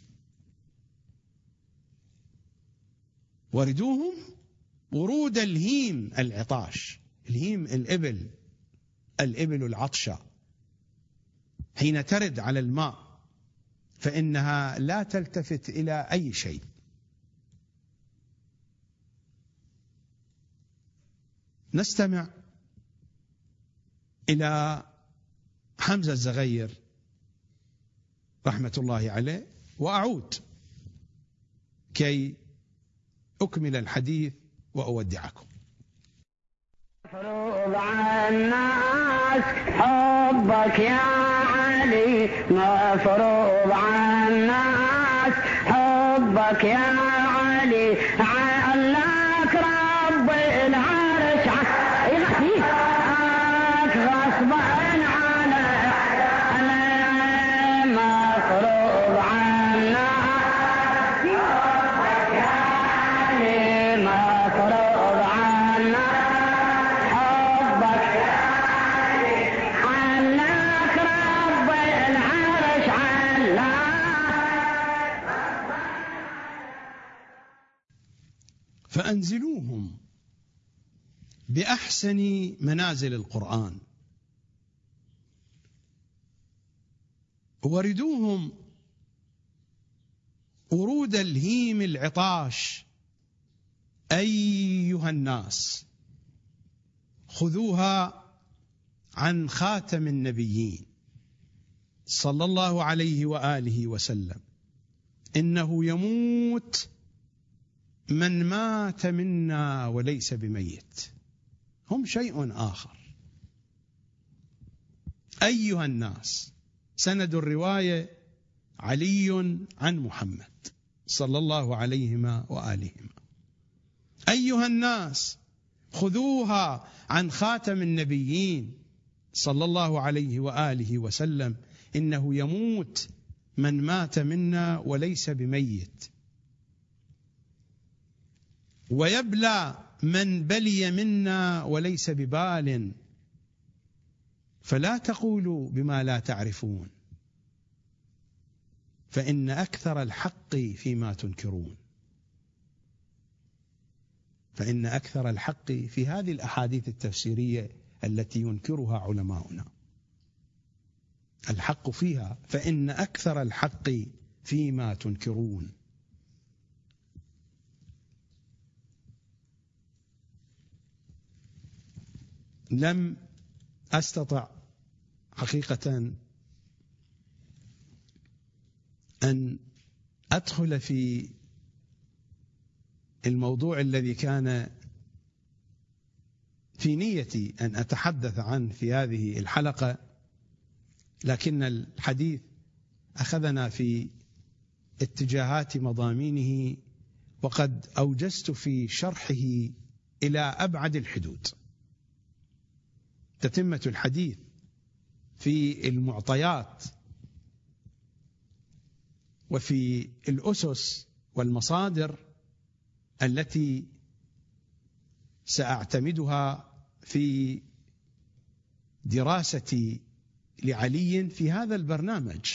وردوهم ورود الهيم العطاش الهيم الإبل الإبل العطشة. حين ترد على الماء فإنها لا تلتفت إلى أي شيء. نستمع إلى حمزة الزغير رحمة الله عليه وأعود كي أكمل الحديث وأودعكم. مفروض على الناس حبك يا علي. مفروض على الناس حبك يا علي فأنزلوهم بأحسن منازل القرآن. وردوهم ورود الهيم العطاش. أيها الناس خذوها عن خاتم النبيين صلى الله عليه وآله وسلم. إنه يموت من مات منا وليس بميت. هم شيء آخر. أيها الناس سند الرواية علي عن محمد صلى الله عليهما وآلهما. أيها الناس خذوها عن خاتم النبيين صلى الله عليه وآله وسلم. إنه يموت من مات منا وليس بميت. ويبلى من بلي منا وليس ببال. فلا تقولوا بما لا تعرفون فإن أكثر الحق فيما تنكرون. فإن أكثر الحق في هذه الأحاديث التفسيرية التي ينكرها علماؤنا. الحق فيها فإن أكثر الحق فيما تنكرون. لم أستطع حقيقة أن أدخل في الموضوع الذي كان في نيتي أن أتحدث عنه في هذه الحلقة لكن الحديث أخذنا في اتجاهات مضامينه وقد أوجزت في شرحه إلى أبعد الحدود. تتمة الحديث في المعطيات وفي الأسس والمصادر التي سأعتمدها في دراستي لعلي في هذا البرنامج.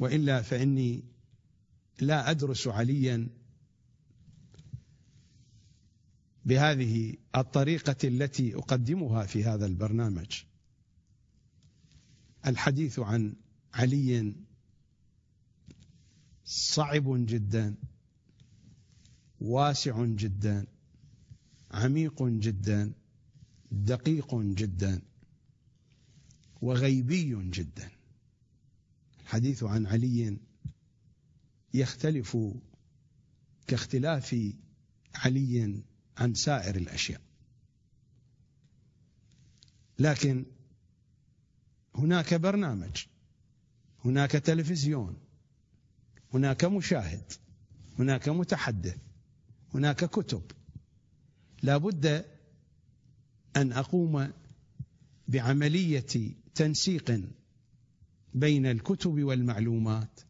وإلا فإني لا أدرس عليا بهذه الطريقة التي أقدمها في هذا البرنامج. الحديث عن علي صعب جدا واسع جدا عميق جدا دقيق جدا وغيبي جدا. الحديث عن علي يختلف كاختلاف علي عن سائر الأشياء. لكن هناك برنامج هناك تلفزيون هناك مشاهد هناك متحدث هناك كتب. لا بد أن أقوم بعملية تنسيق بين الكتب والمعلومات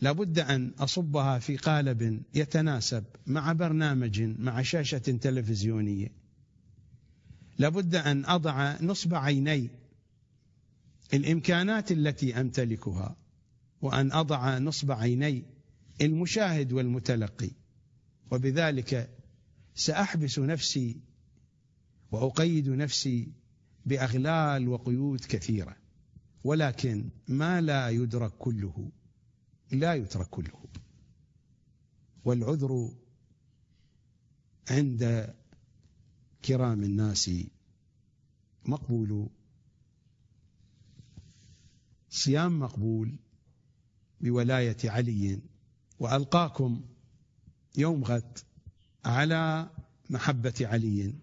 لابد أن أصبها في قالب يتناسب مع برنامج مع شاشة تلفزيونية. لابد أن أضع نصب عيني الإمكانات التي أمتلكها وأن أضع نصب عيني المشاهد والمتلقي. وبذلك سأحبس نفسي وأقيد نفسي بأغلال وقيود كثيرة ولكن ما لا يدرك كله. لا يترك كله والعذر عند كرام الناس مقبول. صيام مقبول بولاية علي وألقاكم يوم غد على محبة علي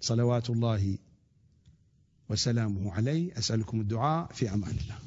صلوات الله وسلامه عليه. أسألكم الدعاء في أمان الله.